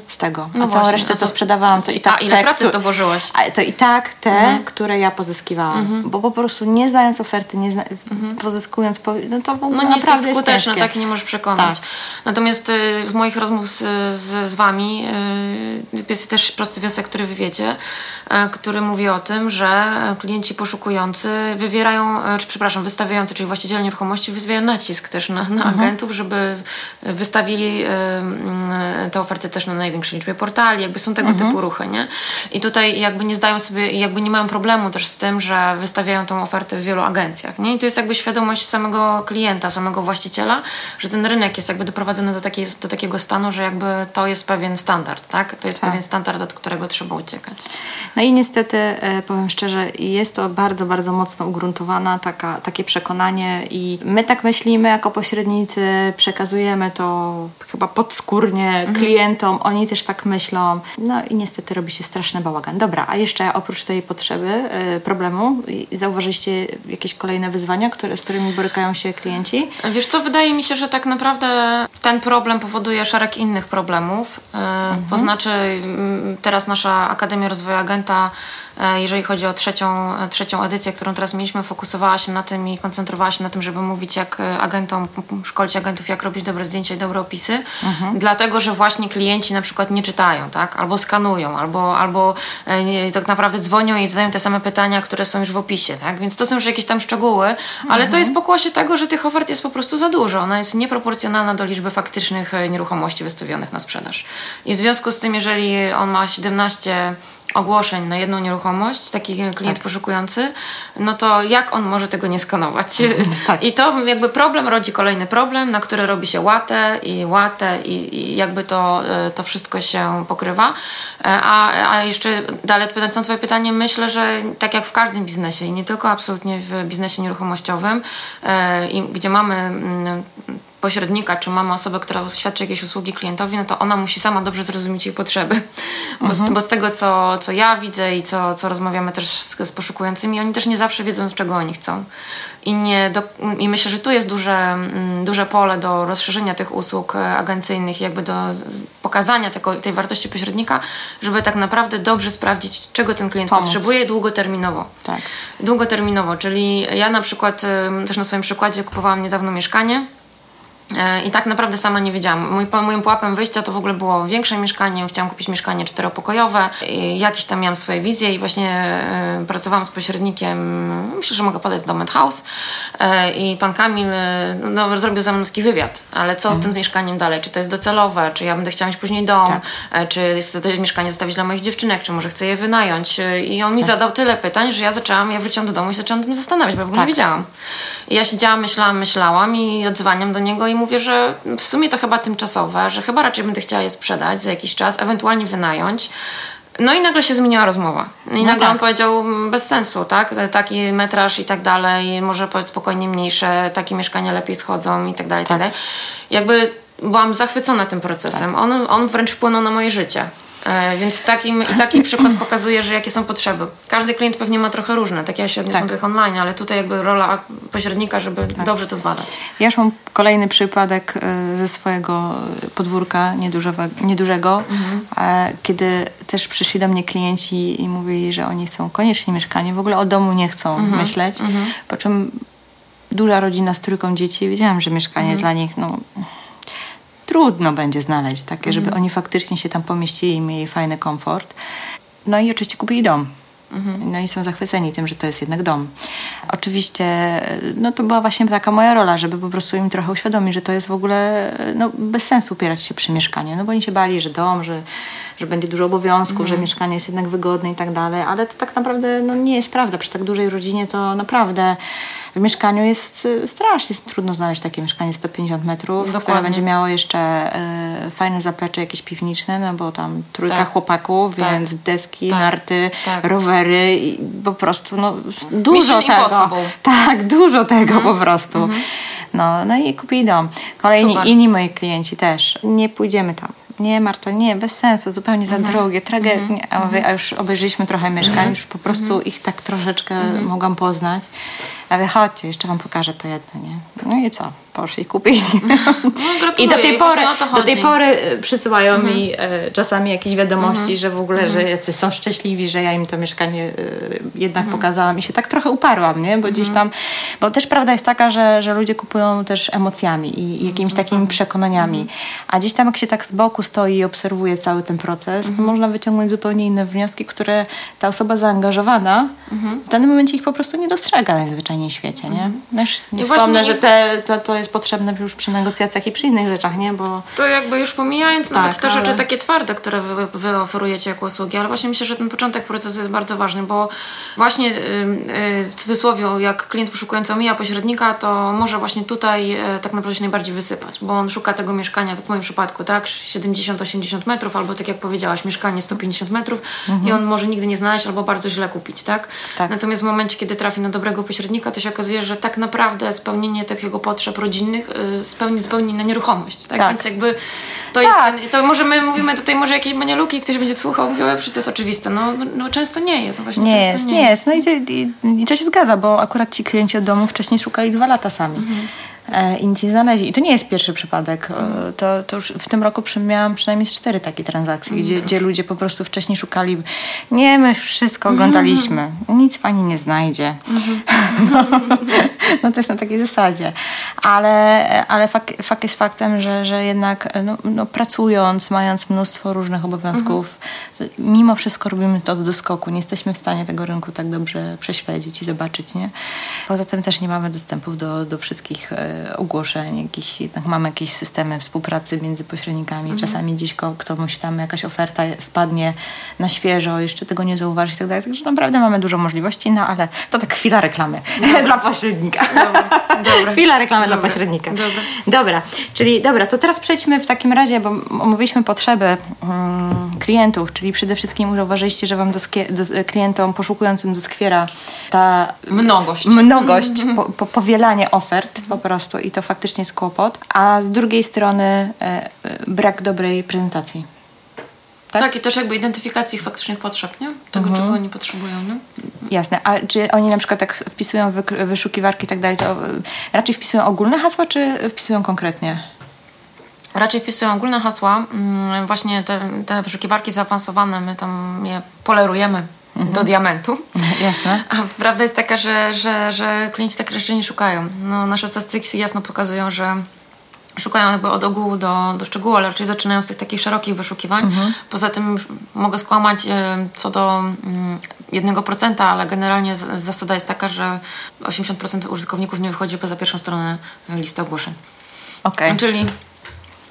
z tego, a No całą resztę, co sprzedawałam, to i tak a ile te, pracy to włożyłaś? To i tak te, które ja pozyskiwałam, bo po prostu nie znając oferty, nie zna, pozyskując, po, no to w ogóle No nie jesteś jest skuteczna, ciężkie. tak i nie możesz przekonać. Tak. Natomiast y, z moich rozmów z, z, z wami y, jest też prosty wniosek, który wy wiecie, y, który mówi o tym, że klienci poszukujący wywierają, y, czy przepraszam, wystawiający, czyli właściciele nieruchomości wywierają nacisk też na, na agentów, żeby wystawili y, y, te oferty też na największej liczbie portali, jakby są tego typu ruchy, nie? I tutaj jakby nie zdają sobie, jakby nie mają problemu też z tym, że wystawiają tą ofertę w wielu agencjach, nie? I to jest jakby świadomość samego klienta, samego właściciela, że ten rynek jest jakby doprowadzony do, takiej, do takiego stanu, że jakby to jest pewien standard, tak? To jest Tak. pewien standard, od którego trzeba uciekać. No i niestety, e, powiem szczerze, jest to bardzo, bardzo mocno ugruntowana taka, takie przekonanie i my tak myślimy jako pośrednicy, przekazujemy to chyba podskórnie klientom, oni też tak myślą. No i niestety robi się straszny bałagan. Dobra, a jeszcze oprócz tej potrzeby, e, problemu, zauważyliście jakieś kolejne wyzwania, które, z którymi borykają się klienci? Wiesz co, wydaje mi się, że tak naprawdę ten problem powoduje szereg innych problemów. E, To znaczy mm, teraz nasza Akademia Rozwoju Agenta, jeżeli chodzi o trzecią, e, trzecią edycję, którą teraz mieliśmy, fokusowała się na tym i koncentrowała się na tym, żeby mówić jak e, agentom, szkolić agentów, jak robić dobre zdjęcia i dobre opisy. Dlatego, że właśnie klienci na przykład nie czytają, tak? Albo skanują, albo, albo e, nie, tak naprawdę dzwonią i zadają te same pytania, które są już w opisie, tak? Więc to są już jakieś tam szczegóły, ale to jest pokłosie tego, że tych ofert jest po prostu za dużo. Ona jest nieproporcjonalna do liczby faktycznych e, nieruchomości wystawionych na sprzedaż. I w związku z tym, jeżeli on ma 17 ogłoszeń na jedną nieruchomość, taki klient poszukujący, no to jak on może tego nie skanować? Tak. I to jakby problem rodzi kolejny problem, na który robi się łatę i łatę i, i jakby to, e, to wszystko się pokrywa. E, A, a jeszcze dalej odpowiadając na twoje pytanie, myślę, że tak jak w każdym biznesie i nie tylko absolutnie w biznesie nieruchomościowym, e, i gdzie mamy mm, pośrednika, czy mamy osobę, która świadczy jakieś usługi klientowi, no to ona musi sama dobrze zrozumieć jej potrzeby. Bo, z, bo z tego, co, co ja widzę i co, co rozmawiamy też z, z poszukującymi, oni też nie zawsze wiedzą, z czego oni chcą. I, nie do, I myślę, że tu jest duże, mm, duże pole do rozszerzenia tych usług e, agencyjnych, jakby do pokazania tego, tej wartości pośrednika, żeby tak naprawdę dobrze sprawdzić, czego ten klient Pomóc. potrzebuje długoterminowo. Tak. Długoterminowo, czyli ja na przykład też na swoim przykładzie kupowałam niedawno mieszkanie. E, I tak naprawdę sama nie wiedziałam. Mój, moim pułapem wyjścia to w ogóle było większe mieszkanie. Chciałam kupić mieszkanie czteropokojowe. I jakieś tam miałam swoje wizje i właśnie e, pracowałam z pośrednikiem. Myślę, że mogę podać z Domet House. E, I pan Kamil no, zrobił ze mną taki wywiad. Ale co z tym mieszkaniem dalej? Czy to jest docelowe? Czy ja będę chciała mieć później dom? Tak. Czy chcę to mieszkanie zostawić dla moich dziewczynek? Czy może chcę je wynająć? I on mi zadał tyle pytań, że ja zaczęłam, ja wróciłam do domu i zaczęłam tym zastanawiać, bo ja w ogóle Tak. nie wiedziałam. I ja siedziałam, myślałam, myślałam i odzwaniam do niego i mówię, że w sumie to chyba tymczasowe, że chyba raczej będę chciała je sprzedać za jakiś czas, ewentualnie wynająć. No i nagle się zmieniła rozmowa. I nagle tak. on powiedział "Mm, bez sensu, tak? Taki metraż i tak dalej, może po- spokojnie mniejsze, takie mieszkania lepiej schodzą i tak dalej, i tak dalej. Jakby byłam zachwycona tym procesem. On, on wręcz wpłynął na moje życie. E, Więc takim, i taki przykład pokazuje, że jakie są potrzeby. Każdy klient pewnie ma trochę różne, tak ja się odniosę Tak. do tych online, ale tutaj jakby rola pośrednika, żeby dobrze to zbadać. Ja już mam kolejny przypadek e, ze swojego podwórka niedużego, niedużego e, kiedy też przyszli do mnie klienci i mówili, że oni chcą koniecznie mieszkanie, w ogóle o domu nie chcą myśleć. Po czym duża rodzina z trójką dzieci, wiedziałam, że mieszkanie dla nich no, trudno będzie znaleźć takie, żeby oni faktycznie się tam pomieścili i mieli fajny komfort. No i oczywiście kupili dom. No i są zachwyceni tym, że to jest jednak dom. Oczywiście, no to była właśnie taka moja rola, żeby po prostu im trochę uświadomić, że to jest w ogóle no, bez sensu upierać się przy mieszkaniu, no bo oni się bali, że dom, że, że będzie dużo obowiązków, że mieszkanie jest jednak wygodne i tak dalej, ale to tak naprawdę no, nie jest prawda. Przy tak dużej rodzinie to naprawdę w mieszkaniu jest y, strasznie trudno znaleźć takie mieszkanie 150 metrów, które Dokładnie. będzie miało jeszcze y, fajne zaplecze jakieś piwniczne, no bo tam trójka Tak. chłopaków, Tak. więc deski, Tak. narty, Tak. I po prostu no, dużo Mission tego. impossible. Tak, dużo tego po prostu. No, no i kupili dom. Kolejni Super. inni moi klienci też. Nie pójdziemy tam. Nie, Marta, nie, bez sensu, zupełnie za drogie, tragedie. A, mówię, a już obejrzeliśmy trochę mieszkań, już po prostu ich tak troszeczkę mogłam poznać. A mówię, chodźcie, jeszcze wam pokażę to jedno, nie? No i co? Poszli, kupili. I do tej pory, do tej pory e, przysyłają mi e, czasami jakieś wiadomości, że w ogóle, że jacy są szczęśliwi, że ja im to mieszkanie e, jednak pokazałam i się tak trochę uparłam, nie? Bo gdzieś tam, bo też prawda jest taka, że, że ludzie kupują też emocjami i, i jakimiś takimi przekonaniami, a gdzieś tam jak się tak z boku stoi i obserwuje cały ten proces, to można wyciągnąć zupełnie inne wnioski, które ta osoba zaangażowana w danym momencie ich po prostu nie dostrzega najzwyczajniej w świecie, nie? No nie wspomnę, że te, to, to jest potrzebne już przy negocjacjach i przy innych rzeczach, nie? Bo To jakby już pomijając nawet Tak, te rzeczy ale- takie twarde, które wy, wy oferujecie jako usługi, ale właśnie myślę, że ten początek procesu jest bardzo ważny, bo właśnie y, y, w cudzysłowie, jak klient poszukujący omija pośrednika, to może właśnie tutaj y, tak naprawdę się najbardziej wysypać, bo on szuka tego mieszkania, tak w moim przypadku, tak, 70-80 metrów, albo tak jak powiedziałaś, mieszkanie 150 metrów i on może nigdy nie znaleźć albo bardzo źle kupić, tak? Tak. Natomiast w momencie, kiedy trafi na dobrego pośrednika, to się okazuje, że tak naprawdę spełnienie takiego potrzeb rodzinnych y, spełni zupełnie inna nieruchomość, tak? Tak. Więc jakby to jest Tak. ten, to może my mówimy tutaj może jakieś manieluki, ktoś będzie słuchał, mówił, że to jest oczywiste. No, no, no często nie jest, właśnie Nie często jest, nie, nie jest. No i, i, i to się zgadza, bo akurat ci klienci od domu wcześniej szukali dwa lata sami. E, I nic nie znaleźli. I to nie jest pierwszy przypadek. E, To, to już w tym roku miałam przynajmniej cztery takie transakcje, gdzie, gdzie ludzie po prostu wcześniej szukali. Nie, my wszystko oglądaliśmy. Nic pani nie znajdzie. no to jest na takiej zasadzie. Ale, ale fakt, fakt jest faktem, że, że jednak no, no, pracując, mając mnóstwo różnych obowiązków, mimo wszystko robimy to z doskoku. Nie jesteśmy w stanie tego rynku tak dobrze prześledzić i zobaczyć, nie? Poza tym też nie mamy dostępów do, do wszystkich e, ogłoszeń. Jakiś, jednak mamy jakieś systemy współpracy między pośrednikami. Czasami gdzieś ko, komuś tam jakaś oferta wpadnie na świeżo, jeszcze tego nie zauważy i tak dalej. Także naprawdę mamy dużo możliwości, no ale to tak chwila reklamy dla pośrednika. Dobra. Chwila reklamy dla Dobra. pośrednika. Dobra. Dobra, czyli dobra, to teraz przejdźmy w takim razie, bo omówiliśmy potrzeby mm, klientów, czyli przede wszystkim zauważyliście, że wam doskie, do, klientom poszukującym doskwiera ta Mnogość. mnogość, po, po, powielanie ofert po prostu i to faktycznie jest kłopot, a z drugiej strony e, e, brak dobrej prezentacji. Tak? tak? i też jakby identyfikacji ich faktycznych potrzeb, nie? Tego, Mhm. czego oni potrzebują, nie? Jasne. A czy oni na przykład tak wpisują wyszukiwarki i tak dalej, to e, raczej wpisują ogólne hasła, czy wpisują konkretnie? Raczej wpisują ogólne hasła. Mm, Właśnie te, te wyszukiwarki zaawansowane, my tam je polerujemy Mhm. do diamentu. Jasne. A prawda jest taka, że, że, że klienci tak rzeczy nie szukają. No, nasze statystyki jasno pokazują, że szukają jakby od ogółu do, do szczegółu, ale raczej zaczynają z tych takich szerokich wyszukiwań. Poza tym mogę skłamać e, co do mm, 1%, ale generalnie zasada jest taka, że 80% użytkowników nie wychodzi poza pierwszą stronę listy ogłoszeń. Okej. Czyli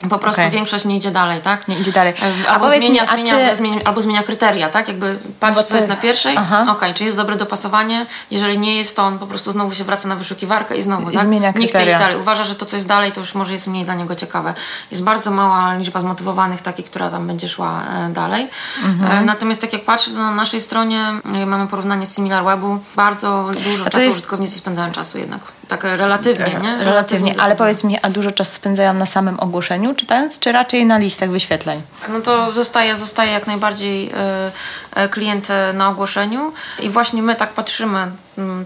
po prostu Okej. większość nie idzie dalej, tak? Nie idzie dalej. E, Albo powiedz mi, zmienia, zmienia, czy- zmienia, albo zmienia kryteria, tak? Jakby patrzy, Bo co ty- jest na pierwszej, okej, czy jest dobre dopasowanie. Jeżeli nie jest, to on po prostu znowu się wraca na wyszukiwarkę i znowu, I tak? zmienia nie chce iść kryteria. dalej. Uważa, że to, co jest dalej, to już może jest mniej dla niego ciekawe. Jest bardzo mała liczba zmotywowanych takich, która tam będzie szła e, dalej. Mhm. E, natomiast tak jak patrzę, to na naszej stronie mamy porównanie z SimilarWebu. Bardzo dużo czasu jest- użytkownicy spędzają czasu jednak. Tak relatywnie, nie? Relatywnie, dosyć ale powiedz mi, a dużo czasu spędzają na samym ogłoszeniu czytając, czy raczej na listach wyświetleń? No to zostaje, zostaje jak najbardziej e, e, klient e, na ogłoszeniu i właśnie my tak patrzymy,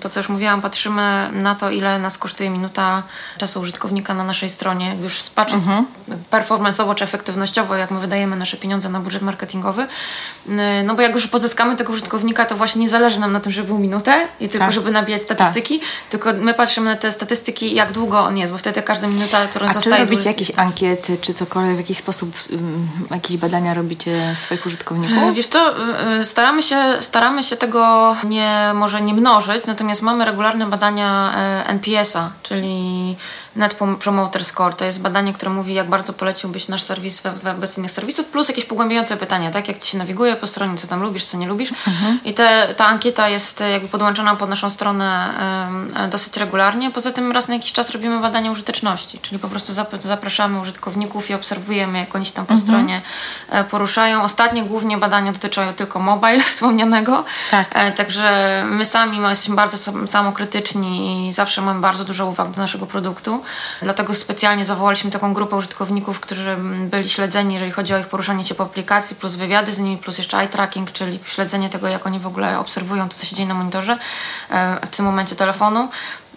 to co już mówiłam, patrzymy na to, ile nas kosztuje minuta czasu użytkownika na naszej stronie, już patrząc performanceowo czy efektywnościowo, jak my wydajemy nasze pieniądze na budżet marketingowy. N- No bo jak już pozyskamy tego użytkownika, to właśnie nie zależy nam na tym, żeby był minutę i tylko Tak. żeby nabijać statystyki, tylko my patrzymy na te statystyki, jak długo on jest, bo wtedy każda minuta, którą A czy zostaje... robicie do- jakieś ankiety, czy cokolwiek, w jakiś sposób, um, jakieś badania robicie swoich użytkowników? E, Wiesz co, e, Staramy się, staramy się tego nie, może nie mnożyć, natomiast mamy regularne badania e, NPS-a, czyli Net Promoter Score. To jest badanie, które mówi, jak bardzo poleciłbyś nasz serwis wobec innych serwisów, plus jakieś pogłębiające pytania, tak? Jak ci się nawiguje po stronie, co tam lubisz, co nie lubisz. Mhm. I te, ta ankieta jest jakby podłączona pod naszą stronę um, dosyć regularnie. Poza tym raz na jakiś czas robimy badania użyteczności, czyli po prostu zapraszamy użytkowników i obserwujemy, jak oni się tam po mhm. stronie e, poruszają. Ostatnie głównie badania dotyczą tylko mobile wspomnianego. Tak. E, także my sami jesteśmy bardzo samokrytyczni i zawsze mamy bardzo dużo uwag do naszego produktu. Dlatego specjalnie zawołaliśmy taką grupę użytkowników, którzy byli śledzeni, jeżeli chodzi o ich poruszanie się po aplikacji, plus wywiady z nimi, plus jeszcze eye tracking, czyli śledzenie tego, jak oni w ogóle obserwują to, co się dzieje na monitorze e, w tym momencie telefonu.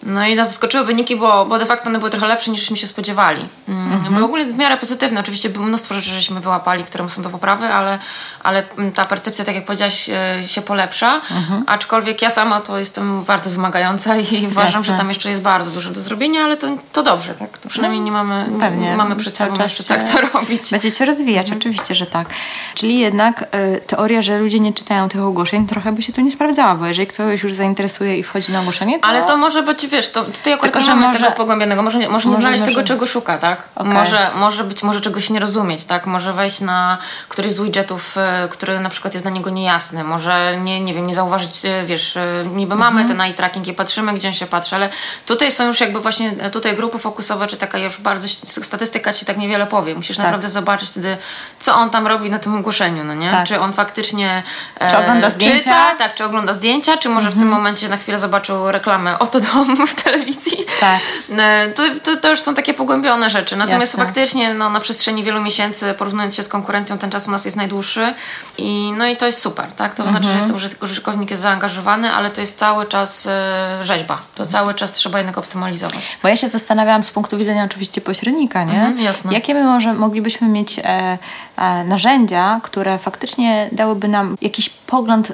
No i nas zaskoczyły wyniki, bo, bo de facto one były trochę lepsze niż się spodziewali. Mm, mhm. Były ogólnie w miarę pozytywne. Oczywiście było mnóstwo rzeczy, żeśmy wyłapali, które są do poprawy, ale, ale ta percepcja, tak jak powiedziałaś, e, się polepsza. Mhm. Aczkolwiek ja sama to jestem bardzo wymagająca i uważam, Jasne. że tam jeszcze jest bardzo dużo do zrobienia, ale to, to dobrze, tak? To przynajmniej no, nie mamy, Pewnie. mamy przed sobą jeszcze tak to robić. Będziecie rozwijać, mhm. oczywiście, że tak. Czyli jednak y, teoria, że ludzie nie czytają tych ogłoszeń, trochę by się tu nie sprawdzała, bo jeżeli ktoś już zainteresuje i wchodzi na ogłoszenie, to... Ale to może być wiesz, to tutaj akurat Tylko, nie mamy może, tego pogłębionego. Może, może, może nie znaleźć może... tego, czego szuka, tak? Okay. Może, może być, może czegoś nie rozumieć, tak? Może wejść na któryś z widgetów, e, który na przykład jest dla niego niejasny. Może nie, nie wiem, nie zauważyć, e, wiesz, e, niby mamy mhm. ten eye tracking i patrzymy, gdzie on się patrzy, ale tutaj są już jakby właśnie tutaj grupy fokusowe, czy taka już bardzo statystyka ci tak niewiele powie. Musisz tak. naprawdę zobaczyć wtedy, co on tam robi na tym ogłoszeniu, no nie? Tak. Czy on faktycznie czy ogląda zdjęcia? Czyta, tak, czy ogląda zdjęcia, czy może mhm. w tym mhm. momencie na chwilę zobaczył reklamę oto dom w telewizji. Tak. E, to, to, to, już są takie pogłębione rzeczy. Natomiast Jasne. faktycznie no, na przestrzeni wielu miesięcy, porównując się z konkurencją, ten czas u nas jest najdłuższy. I, no i to jest super, tak? To mhm. znaczy, że jest użytkownik jest zaangażowany, ale to jest cały czas e, rzeźba. To cały czas trzeba jednak optymalizować. Bo ja się zastanawiałam z punktu widzenia oczywiście pośrednika, nie? Mhm, jasne. Jakie my może moglibyśmy mieć e, e, narzędzia, które faktycznie dałyby nam jakiś pogląd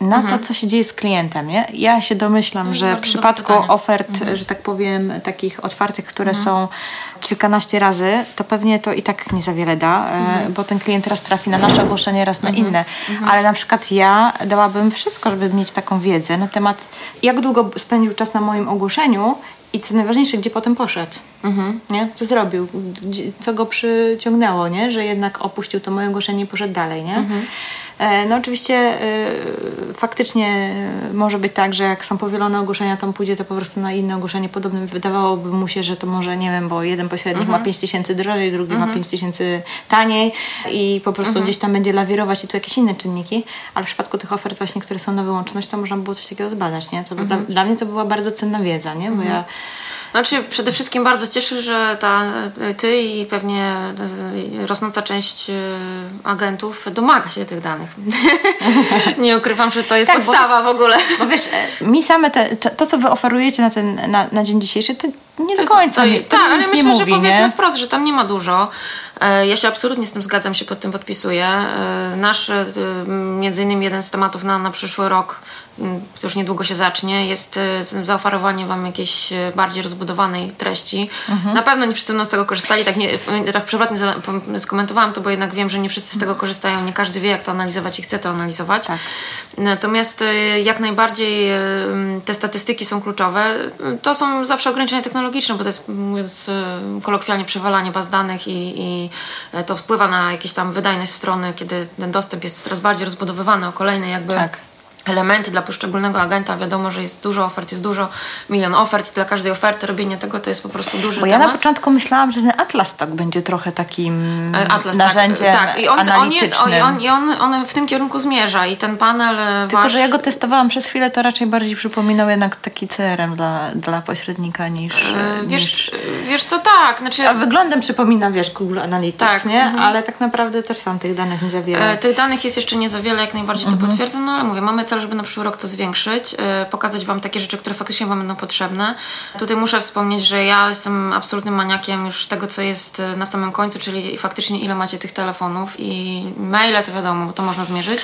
na mhm. to, co się dzieje z klientem. Nie? Ja się domyślam, że w przypadku ofert, mhm. że tak powiem, takich otwartych, które mhm. są kilkanaście razy, to pewnie to i tak nie za wiele da, e, mhm. bo ten klient raz trafi na nasze ogłoszenie, raz na mhm. inne. Mhm. Ale na przykład ja dałabym wszystko, żeby mieć taką wiedzę na temat, jak długo spędził czas na moim ogłoszeniu i co najważniejsze, gdzie potem poszedł. Mhm. Nie? Co zrobił? Co go przyciągnęło, nie? że jednak opuścił to moje ogłoszenie i poszedł dalej. Nie? Mhm. E, no oczywiście e, faktycznie może być tak, że jak są powielone ogłoszenia, to on pójdzie to po prostu na inne ogłoszenie podobne. Wydawałoby mu się, że to może, nie wiem, bo jeden pośrednik mhm. ma 5 tysięcy drożej, drugi mhm. ma 5 tysięcy taniej i po prostu mhm. gdzieś tam będzie lawirować i tu jakieś inne czynniki, ale w przypadku tych ofert właśnie, które są na wyłączność, to można było coś takiego zbadać, nie? Dla, mhm. dla, mnie to była bardzo cenna wiedza, nie? Bo mhm. ja znaczy, przede wszystkim bardzo cieszy, że ta, ty i pewnie rosnąca część e, agentów domaga się tych danych. nie ukrywam, że to jest tak, podstawa bo w ogóle. Bo wiesz, e, mi same te, to, to, co wy oferujecie na, ten, na, na dzień dzisiejszy, to nie do końca. To, to, tak, ale myślę, mówi, że powiedzmy nie? wprost, że tam nie ma dużo. E, ja się absolutnie z tym zgadzam, się pod tym podpisuję. Nasz, między innymi jeden z tematów na, na przyszły rok to już niedługo się zacznie, jest e, zaoferowanie Wam jakiejś e, bardziej rozbudowanej treści. Mhm. Na pewno nie wszyscy będą z tego korzystali, tak, nie, tak przewrotnie skomentowałam to, bo jednak wiem, że nie wszyscy z tego korzystają, nie każdy wie, jak to analizować i chce to analizować. Tak. Natomiast e, jak najbardziej te statystyki są kluczowe. To są zawsze ograniczenia technologiczne, bo to jest, mówiąc kolokwialnie, przewalanie baz danych i, i to wpływa na jakieś tam wydajność strony, kiedy ten dostęp jest coraz bardziej rozbudowywany o kolejne jakby tak elementy dla poszczególnego agenta. Wiadomo, że jest dużo ofert, jest dużo, milion ofert. Dla każdej oferty robienie tego to jest po prostu duży Bo temat. ja na początku myślałam, że ten Atlas tak będzie trochę takim e, Atlas, tak, narzędziem tak, tak. I on, analitycznym. On, i on, on, on, w tym kierunku zmierza i ten panel e, Tylko, wasz... że ja go testowałam przez chwilę, to raczej bardziej przypominał jednak taki CRM dla, dla pośrednika niż... Yy, wiesz, niż... wiesz co, tak. Znaczy... A wyglądem przypomina, wiesz, Google Analytics, tak. nie? Mhm. Ale tak naprawdę też sam tych danych nie za wiele. tych danych jest jeszcze nie za wiele, jak najbardziej to mhm. potwierdzam, no ale mówię, mamy cel, żeby na przyszły rok to zwiększyć, e, pokazać Wam takie rzeczy, które faktycznie Wam będą potrzebne. Tutaj muszę wspomnieć, że ja jestem absolutnym maniakiem już tego, co jest e, na samym końcu, czyli faktycznie ile macie tych telefonów i maile to wiadomo, bo to można zmierzyć.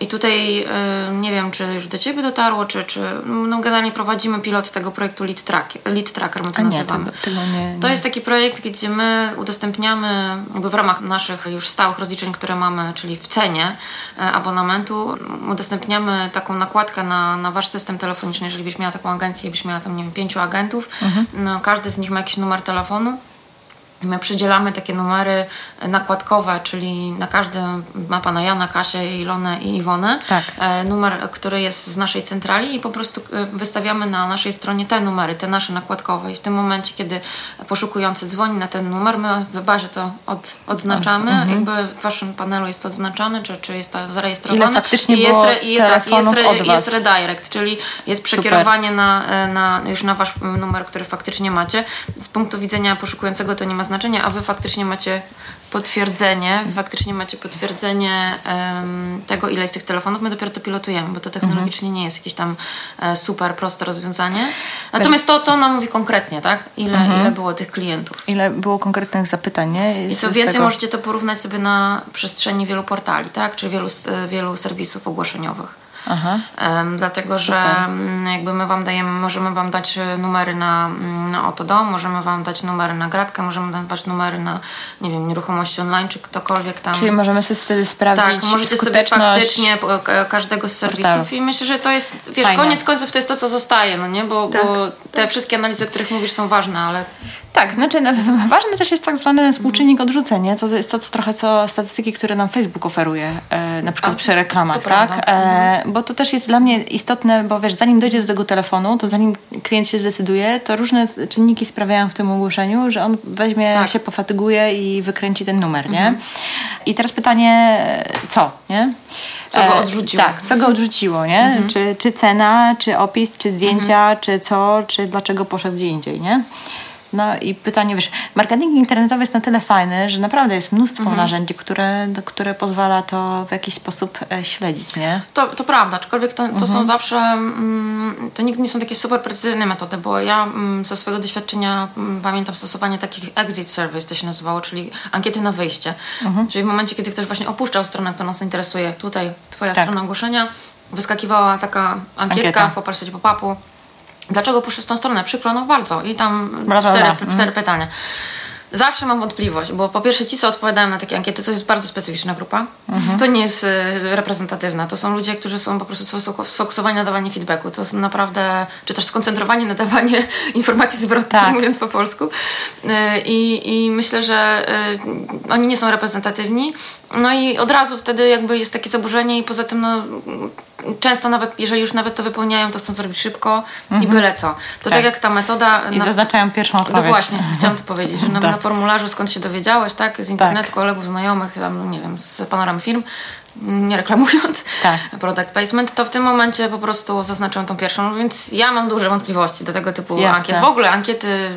I tutaj nie wiem, czy już do Ciebie dotarło, czy, czy no generalnie prowadzimy pilot tego projektu Lead, Track, Lead Tracker, my to A nie, nazywamy. tego, tego nie, nie. To jest taki projekt, gdzie my udostępniamy jakby w ramach naszych już stałych rozliczeń, które mamy, czyli w cenie e, abonamentu, udostępniamy taką nakładkę na, na wasz system telefoniczny. Jeżeli byś miała taką agencję i byś miała tam, nie wiem, pięciu agentów, no, każdy z nich ma jakiś numer telefonu. My przydzielamy takie numery nakładkowe, czyli na każdym ma pana Jana, Kasię, Ilonę i Iwonę. Tak. E, numer, który jest z naszej centrali i po prostu e, wystawiamy na naszej stronie te numery, te nasze nakładkowe. I w tym momencie, kiedy poszukujący dzwoni na ten numer, my w bazie to od, odznaczamy. Mhm. Jakby w waszym panelu jest to odznaczane, czy, czy jest to zarejestrowane. Ile faktycznie I jest, było re- i, tak, jest, re- od was? jest redirect, czyli jest przekierowanie na, e, na, już na wasz numer, który faktycznie macie. Z punktu widzenia poszukującego to nie ma znaczenia, a wy faktycznie macie potwierdzenie, wy faktycznie macie potwierdzenie em, tego, ile jest tych telefonów. My dopiero to pilotujemy, bo to technologicznie nie jest jakieś tam e, super proste rozwiązanie. Natomiast to, to nam mówi konkretnie, tak? Ile, ile było tych klientów. Ile było konkretnych zapytań, nie? I Z- co więcej, tego- możecie to porównać sobie na przestrzeni wielu portali, tak? Czy wielu, s- wielu serwisów ogłoszeniowych. Aha. Dlatego, że mm, jakby my Wam dajemy, możemy Wam dać e, numery na, mm, na Otodom, możemy Wam dać numery na Gratkę, możemy dawać numery na, nie wiem, nieruchomości online, czy ktokolwiek tam. Czyli możemy sobie wtedy sprawdzić Tak, możecie sobie faktycznie każdego z serwisów portalów. i myślę, że to jest, wiesz, Fajne. koniec końców to jest to, co zostaje, no nie? Bo, Tak. bo te wszystkie analizy, o których mówisz są ważne, ale Tak, znaczy no, ważny też jest tak zwany współczynnik odrzucenia. To jest to co, trochę co statystyki, które nam Facebook oferuje, e, na przykład A, przy reklamach, tak? prawda. Mhm. E, bo to też jest dla mnie istotne, bo wiesz, zanim dojdzie do tego telefonu, to zanim klient się zdecyduje, to różne czynniki sprawiają w tym ogłoszeniu, że on weźmie, Tak. się pofatyguje i wykręci ten numer, nie? Mhm. I teraz pytanie, co, nie? Co go E, odrzuciło. Tak, co go odrzuciło, nie? Mhm. Czy, czy cena, czy opis, czy zdjęcia, czy co, czy dlaczego poszedł gdzie indziej, nie? No i pytanie, wiesz, marketing internetowy jest na tyle fajny, że naprawdę jest mnóstwo Mhm. narzędzi, które, które pozwala to w jakiś sposób e, śledzić, nie? To, to prawda, aczkolwiek to, to Mhm. są zawsze, mm, to nigdy nie są takie super precyzyjne metody, bo ja mm, ze swojego doświadczenia mm, pamiętam stosowanie takich exit surveys, to się nazywało, czyli ankiety na wyjście. Mhm. Czyli w momencie, kiedy ktoś właśnie opuszczał stronę, która nas interesuje, tutaj twoja Tak. strona ogłoszenia, wyskakiwała taka angietka, Ankieta. popatrzeć pop-upu, dlaczego opuszczasz tą stronę? Przykro, no bardzo. I tam Bla, cztery, bla. Mhm. cztery pytania. Zawsze mam wątpliwość, bo po pierwsze ci, co odpowiadają na takie ankiety, to jest bardzo specyficzna grupa. Mhm. To nie jest e, reprezentatywna. To są ludzie, którzy są po prostu sfokusowani na dawanie feedbacku. To są naprawdę, czy też skoncentrowani na dawanie informacji zwrotnych, Tak. mówiąc po polsku. E, I, I myślę, że e, oni nie są reprezentatywni. No i od razu wtedy jakby jest takie zaburzenie i poza tym no, często nawet, jeżeli już nawet to wypełniają, to chcą zrobić szybko i byle co. To tak, Tak. jak ta metoda... I zaznaczają pierwszą No odpowiedź. właśnie, chciałam to powiedzieć, że na, Tak. na formularzu skąd się dowiedziałeś, tak, z internetu, Tak. kolegów, znajomych, tam, nie wiem, z panoramy firm, nie reklamując Tak. product placement, to w tym momencie po prostu zaznaczam tą pierwszą, więc ja mam duże wątpliwości do tego typu Jasne. ankiet. W ogóle ankiety,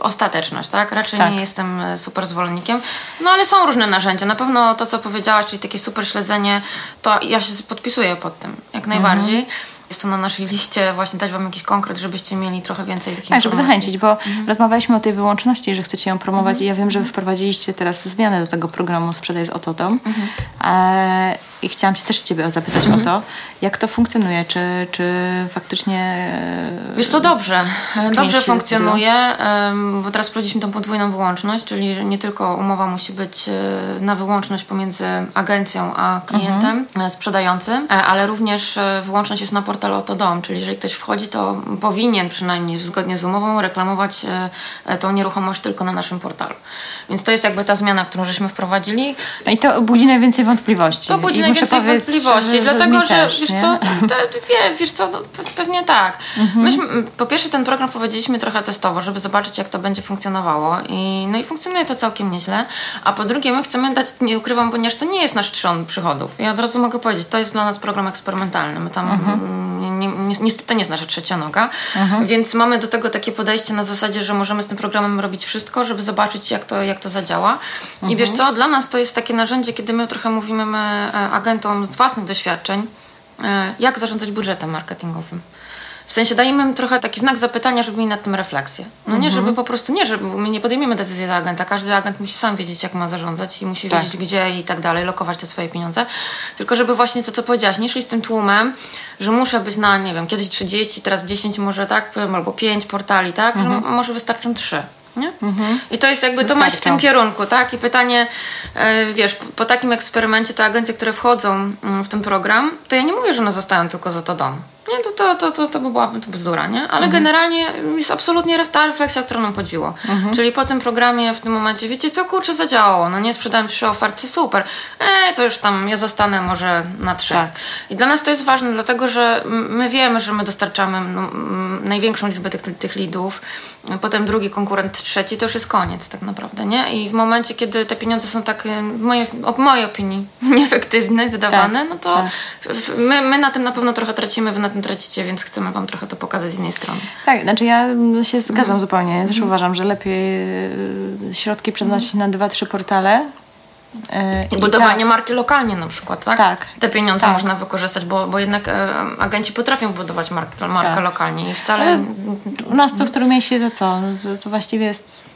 ostateczność, tak? Raczej Tak. nie jestem e, super zwolennikiem. No ale są różne narzędzia. Na pewno to, co powiedziałaś, czyli takie super śledzenie, to ja się podpisuję pod tym, jak Mhm. najbardziej. Jest to na naszej liście, właśnie dać Wam jakiś konkret, żebyście mieli trochę więcej takich Tak, żeby zachęcić, bo Mhm. rozmawialiśmy o tej wyłączności, że chcecie ją promować i ja wiem, że wy wprowadziliście teraz zmianę do tego programu Sprzedaj z Otodom Mhm. e, i chciałam się też Ciebie zapytać o to, jak to funkcjonuje, czy, czy faktycznie e, Wiesz co, dobrze. Dobrze się funkcjonuje, bo teraz wprowadziliśmy tą podwójną wyłączność, czyli nie tylko umowa musi być e, na wyłączność pomiędzy agencją a klientem e, sprzedającym, e, ale również e, wyłączność jest na portalu Otodom, czyli jeżeli ktoś wchodzi, to powinien przynajmniej zgodnie z umową reklamować e, e, tą nieruchomość tylko na naszym portalu. Więc to jest jakby ta zmiana, którą żeśmy wprowadzili. No i to budzi najwięcej wątpliwości. To budzi najwięcej wątpliwości, że- dlatego że, też, wiesz co, te, wie, wiesz co, no, pe- pewnie tak. Mhm. Myśmy, po pierwsze ten program prowadziliśmy trochę testowo, żeby zobaczyć jak to będzie funkcjonowało i no i funkcjonuje to całkiem nieźle, a po drugie my chcemy dać, nie ukrywam, ponieważ to nie jest nasz trzon przychodów. Ja od razu mogę powiedzieć, to jest dla nas program eksperymentalny. My tam, Mhm. nie, nie, nie, to nie jest nasza trzecia noga, więc mamy do tego takie podejście na zasadzie, że możemy z tym programem robić wszystko, żeby zobaczyć jak to, jak to zadziała. I wiesz co, dla nas to jest takie narzędzie, kiedy my trochę mówimy my, e, agentom z własnych doświadczeń, e, jak zarządzać budżetem marketingowym. W sensie dajemy im trochę taki znak zapytania, żeby mieli nad tym refleksję. No nie, żeby po prostu, nie, żeby my nie podejmiemy decyzji za agenta. Każdy agent musi sam wiedzieć, jak ma zarządzać i musi Tak. wiedzieć, gdzie i tak dalej, lokować te swoje pieniądze. Tylko żeby właśnie to, co powiedziałaś, nie szli z tym tłumem, że muszę być na, nie wiem, kiedyś 30, teraz 10 może tak, albo 5 portali, tak, że może wystarczą 3. Nie? I to jest jakby, to ma w tym kierunku, tak? I pytanie, e, wiesz, po, po takim eksperymencie te agencje, które wchodzą mm, w ten program, to ja nie mówię, że one zostają tylko za to dom. Nie, to, to, to, to, to by była to bzdura, nie? Ale generalnie jest absolutnie ta refleksja, o którą nam chodziło. Czyli po tym programie w tym momencie, wiecie co, kurczę, zadziałało. No nie sprzedałem trzy oferty, super. E, to już tam, ja zostanę może na trzy. Tak. I dla nas to jest ważne, dlatego że my wiemy, że my dostarczamy no, największą liczbę tych, tych leadów, potem drugi konkurent, trzeci, to już jest koniec tak naprawdę, nie? I w momencie, kiedy te pieniądze są tak, e, w mojej, w mojej opinii, nieefektywne, wydawane, Tak, no to tak. my, my na tym na pewno trochę tracimy, wy na tym tracicie, więc chcemy wam trochę to pokazać z innej strony. Tak, znaczy ja się zgadzam zupełnie. Ja też uważam, że lepiej e, środki przeznosić na dwa, trzy portale. e, I budowanie tam- marki lokalnie na przykład, tak? Tak. Te pieniądze Tak. można wykorzystać, bo, bo jednak e, agenci potrafią budować markę, markę Tak. lokalnie i wcale... Ale U nas to w Trójmieście to co? No To, to właściwie jest...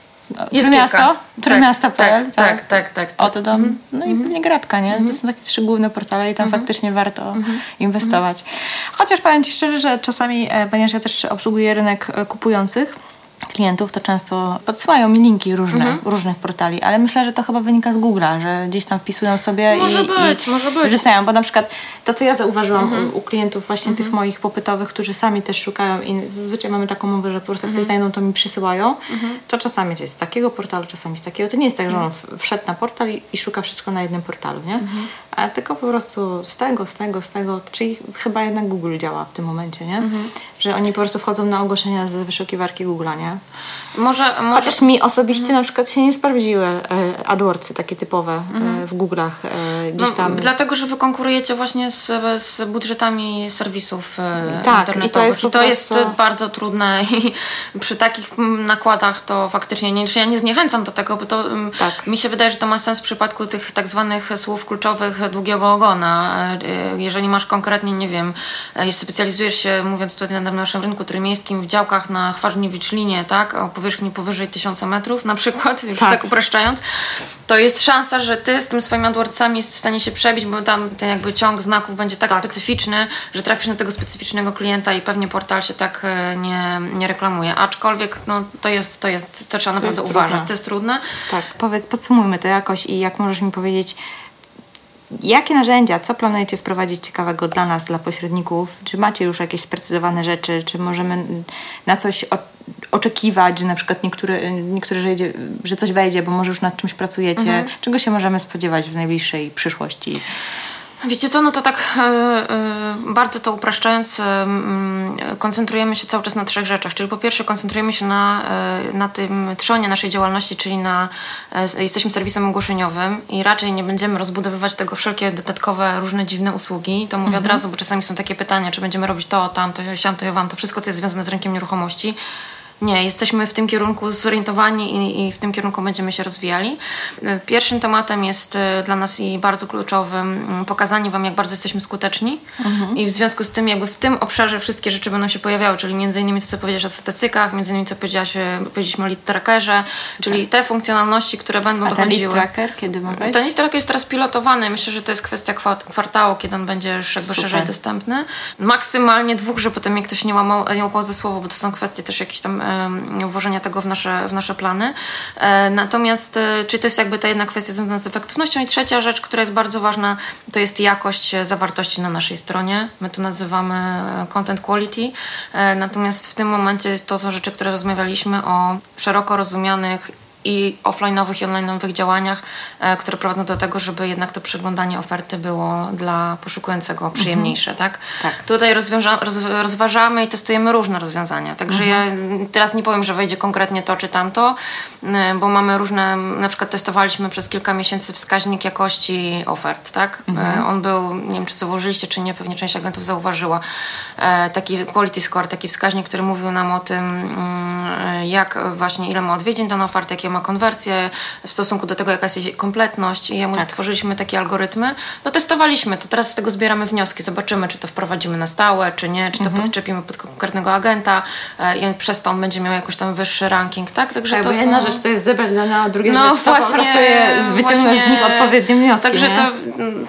Jest Trójmiasto? kilka. Trójmiasto.pl? Tak, tak, tak, tak, tak. Oto dom. No i pewnie Gratka, nie? To są takie trzy główne portale i tam faktycznie warto inwestować. Chociaż powiem Ci szczerze, że czasami, e, ponieważ ja też obsługuję rynek e, kupujących, klientów, to często podsyłają mi linki różne, różnych portali, ale myślę, że to chyba wynika z Google'a, że gdzieś tam wpisują sobie Może i, być, i może być. wrzucają, bo na przykład to, co ja zauważyłam u, u klientów właśnie tych moich popytowych, którzy sami też szukają i zazwyczaj mamy taką umowę, że po prostu jak coś znajdą, to mi przysyłają, to czasami jest z takiego portalu, czasami z takiego. To nie jest tak, że on w- wszedł na portal i, i szuka wszystko na jednym portalu, nie? A tylko po prostu z tego, z tego, z tego, czyli chyba jednak Google działa w tym momencie, nie? Że oni po prostu wchodzą na ogłoszenia z wyszukiwarki Google'a, nie? Może, może... Chociaż mi osobiście na przykład się nie sprawdziły e, AdWordsy takie typowe e, w Google'ach e, gdzieś No, tam. Dlatego, że wy konkurujecie właśnie z, z budżetami serwisów Tak, internetowych. i to jest I to jest prostu- bardzo trudne i przy takich nakładach to faktycznie nie, czy ja nie zniechęcam do tego, bo to mm, Tak. mi się wydaje, że to ma sens w przypadku tych tak zwanych słów kluczowych długiego ogona. Jeżeli masz konkretnie, nie wiem, specjalizujesz się, mówiąc tutaj na naszym rynku trójmiejskim, w działkach na Chwarzniewicz-Linie, tak, powierzchni powyżej 1000 metrów na przykład, już Tak. tak, upraszczając, to jest szansa, że ty z tym swoimi AdWordsami jest w stanie się przebić, bo tam ten jakby ciąg znaków będzie tak, Tak. specyficzny, że trafisz na tego specyficznego klienta i pewnie portal się tak e, nie, nie reklamuje. Aczkolwiek no, to jest, to jest, to trzeba naprawdę uważać. trudne. To jest trudne. Tak, powiedz, podsumujmy to jakoś i jak możesz mi powiedzieć, jakie narzędzia, co planujecie wprowadzić ciekawego dla nas, dla pośredników? Czy macie już jakieś sprecyzowane rzeczy? Czy możemy na coś oczekiwać, że na przykład niektóre, niektóre że, że coś wejdzie, bo może już nad czymś pracujecie? Czego się możemy spodziewać w najbliższej przyszłości? Wiecie co, no to tak e, e, bardzo to upraszczając, e, koncentrujemy się cały czas na trzech rzeczach. Czyli po pierwsze koncentrujemy się na, na tym trzonie naszej działalności, czyli na jesteśmy serwisem ogłoszeniowym i raczej nie będziemy rozbudowywać tego wszelkie dodatkowe, różne dziwne usługi. To mówię od razu, bo czasami są takie pytania, czy będziemy robić to, tamto, siamto, wam, to wszystko, co jest związane z rynkiem nieruchomości. Nie, jesteśmy w tym kierunku zorientowani i, i w tym kierunku będziemy się rozwijali. Y, Pierwszym tematem jest y, dla nas i bardzo kluczowym mm, pokazanie Wam, jak bardzo jesteśmy skuteczni i w związku z tym jakby w tym obszarze wszystkie rzeczy będą się pojawiały, czyli między innymi to, co powiedziałeś o statystykach, między innymi co powiedziałaś, y, powiedzieliśmy o lead trackerze, czyli te funkcjonalności, które będą A ten lead dochodziły. tracker kiedy ma wejść? Ten lead tracker jest teraz pilotowany. Myślę, że to jest kwestia kwa- kwartału, kiedy on będzie już jakby Super. szerzej dostępny. Maksymalnie dwóch, żeby potem mnie ktoś nie łamał, nie łapał ze słowo, bo to są kwestie też jakieś tam włożenia tego w nasze, w nasze plany. E, natomiast, e, czyli to jest jakby ta jedna kwestia związana z efektywnością. I trzecia rzecz, która jest bardzo ważna, to jest jakość e, zawartości na naszej stronie. My to nazywamy content quality. Natomiast w tym momencie to są rzeczy, które rozmawialiśmy o szeroko rozumianych i offline'owych i online'owych działaniach, e, które prowadzą do tego, żeby jednak to przeglądanie oferty było dla poszukującego przyjemniejsze, tak? Tak. Tutaj roz, rozważamy i testujemy różne rozwiązania, także ja mm, teraz nie powiem, że wejdzie konkretnie to czy tamto, mm, bo mamy różne, na przykład testowaliśmy przez kilka miesięcy wskaźnik jakości ofert, tak? E, On był, nie wiem czy zauważyliście, czy nie, pewnie część agentów zauważyła, e, taki quality score, taki wskaźnik, który mówił nam o tym, mm, jak właśnie, ile ma odwiedzin dana oferta, jakie ma konwersje w stosunku do tego, jaka jest jej kompletność i tak. tworzyliśmy takie algorytmy, no testowaliśmy to, teraz z tego zbieramy wnioski, zobaczymy, czy to wprowadzimy na stałe, czy nie, czy to mhm. podczepimy pod konkretnego agenta e, i przez to on będzie miał jakoś tam wyższy ranking, tak? Także tak, to jedna są... rzecz to jest zebrać dane, a druga no, rzecz to właśnie, po prostu je wyciągnąć z nich odpowiednie wnioski. Także nie? to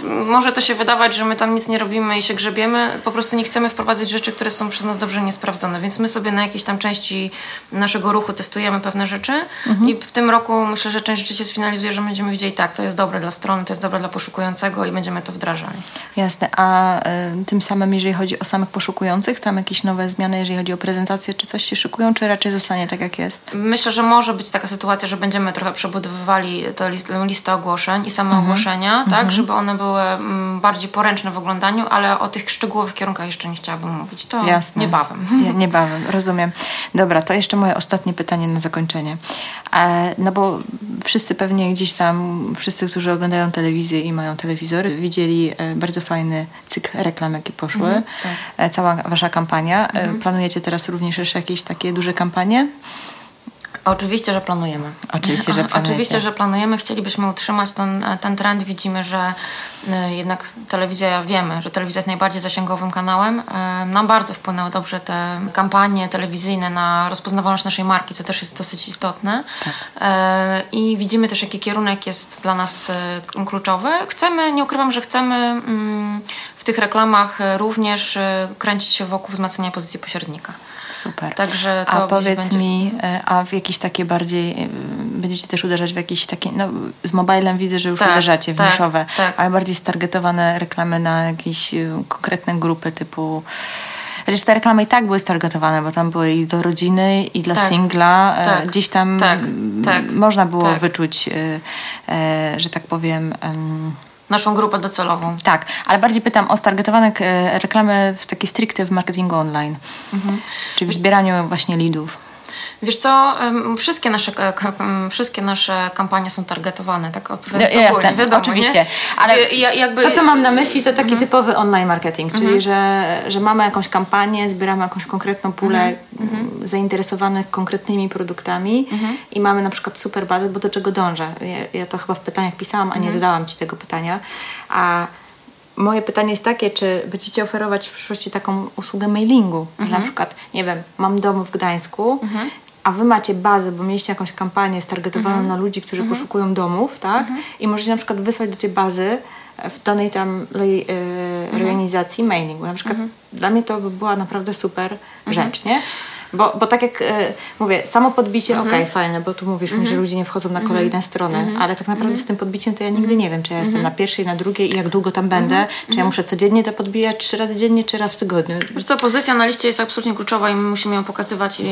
może to się wydawać, że my tam nic nie robimy i się grzebiemy, po prostu nie chcemy wprowadzać rzeczy, które są przez nas dobrze niesprawdzone, więc my sobie na jakiejś tam części naszego ruchu testujemy pewne rzeczy mhm. i tym roku myślę, że część rzeczy się sfinalizuje, że będziemy widzieli tak, to jest dobre dla strony, to jest dobre dla poszukującego i będziemy to wdrażali. Jasne, a y, tym samym jeżeli chodzi o samych poszukujących, tam jakieś nowe zmiany, jeżeli chodzi o prezentację, czy coś się szykują, czy raczej zostanie tak jak jest? Myślę, że może być taka sytuacja, że będziemy trochę przebudowywali tę listę ogłoszeń i same mhm. ogłoszenia, tak, mhm. żeby one były mm, bardziej poręczne w oglądaniu, ale o tych szczegółowych kierunkach jeszcze nie chciałabym mówić. To Jasne. niebawem. Nie, niebawem, rozumiem. Dobra, to jeszcze moje ostatnie pytanie na zakończenie. E, no bo wszyscy pewnie gdzieś tam, wszyscy, którzy oglądają telewizję i mają telewizory, widzieli e, bardzo fajny cykl reklam, jakie poszły. Mhm, tak. E, cała wasza kampania. Mhm. Planujecie teraz również jeszcze jakieś takie duże kampanie? Oczywiście, że planujemy. Oczywiście, że planujemy. Oczywiście, że planujemy. Chcielibyśmy utrzymać ten, ten trend. Widzimy, że y, jednak telewizja, wiemy, że telewizja jest najbardziej zasięgowym kanałem. Y, nam bardzo wpłynęły dobrze te kampanie telewizyjne na rozpoznawalność naszej marki, co też jest dosyć istotne. Tak. Y, I widzimy też, jaki kierunek jest dla nas kluczowy. Chcemy, nie ukrywam, że chcemy mm, w tych reklamach również kręcić się wokół wzmacniania pozycji pośrednika. Super. Także a powiedz będzie... mi, e, a w jakieś takie bardziej, e, będziecie też uderzać w jakieś takie, no z mobilem widzę, że już tak, uderzacie w tak, niszowe, tak. ale bardziej stargetowane reklamy na jakieś e, konkretne grupy typu... Chociaż te reklamy i tak były stargetowane, bo tam były i do rodziny, i dla tak, singla. Tak, Gdzieś tam tak, tak, można było tak. wyczuć, że tak powiem naszą grupę docelową. Tak, ale bardziej pytam o stargetowane e, reklamy w takie stricte w marketingu online, mhm. czyli w zbieraniu właśnie leadów. Wiesz co, wszystkie nasze, wszystkie nasze kampanie są targetowane, tak odpowiadając no, ogólnie, jasne, wiadomo, Oczywiście, nie? ale ja, jakby... to co mam na myśli to taki mhm. typowy online marketing, czyli mhm. że, że mamy jakąś kampanię, zbieramy jakąś konkretną pulę mhm. zainteresowanych konkretnymi produktami i mamy na przykład super bazę, bo do czego dążę? Ja, ja to chyba w pytaniach pisałam, a nie dodałam Ci tego pytania, a moje pytanie jest takie, czy będziecie oferować w przyszłości taką usługę mailingu, że na przykład, nie wiem, mam dom w Gdańsku a wy macie bazę, bo mieliście jakąś kampanię stargetowaną mhm. na ludzi, którzy mhm. poszukują domów, tak? Mhm. I możecie na przykład wysłać do tej bazy w danej tam yy, rejonizacji mailing. Bo na przykład dla mnie to by była naprawdę super rzecz, nie? Bo, bo tak jak e, mówię, samo podbicie, mhm. okej, okay, fajne, bo tu mówisz mi, że mhm. ludzie nie wchodzą na mhm. kolejne strony, ale tak naprawdę z tym podbiciem to ja nigdy nie wiem, czy ja jestem na pierwszej, na drugiej i jak długo tam będę, czy ja muszę codziennie to podbijać, trzy razy dziennie, czy raz w tygodniu. Wiesz co, pozycja na liście jest absolutnie kluczowa i my musimy ją pokazywać i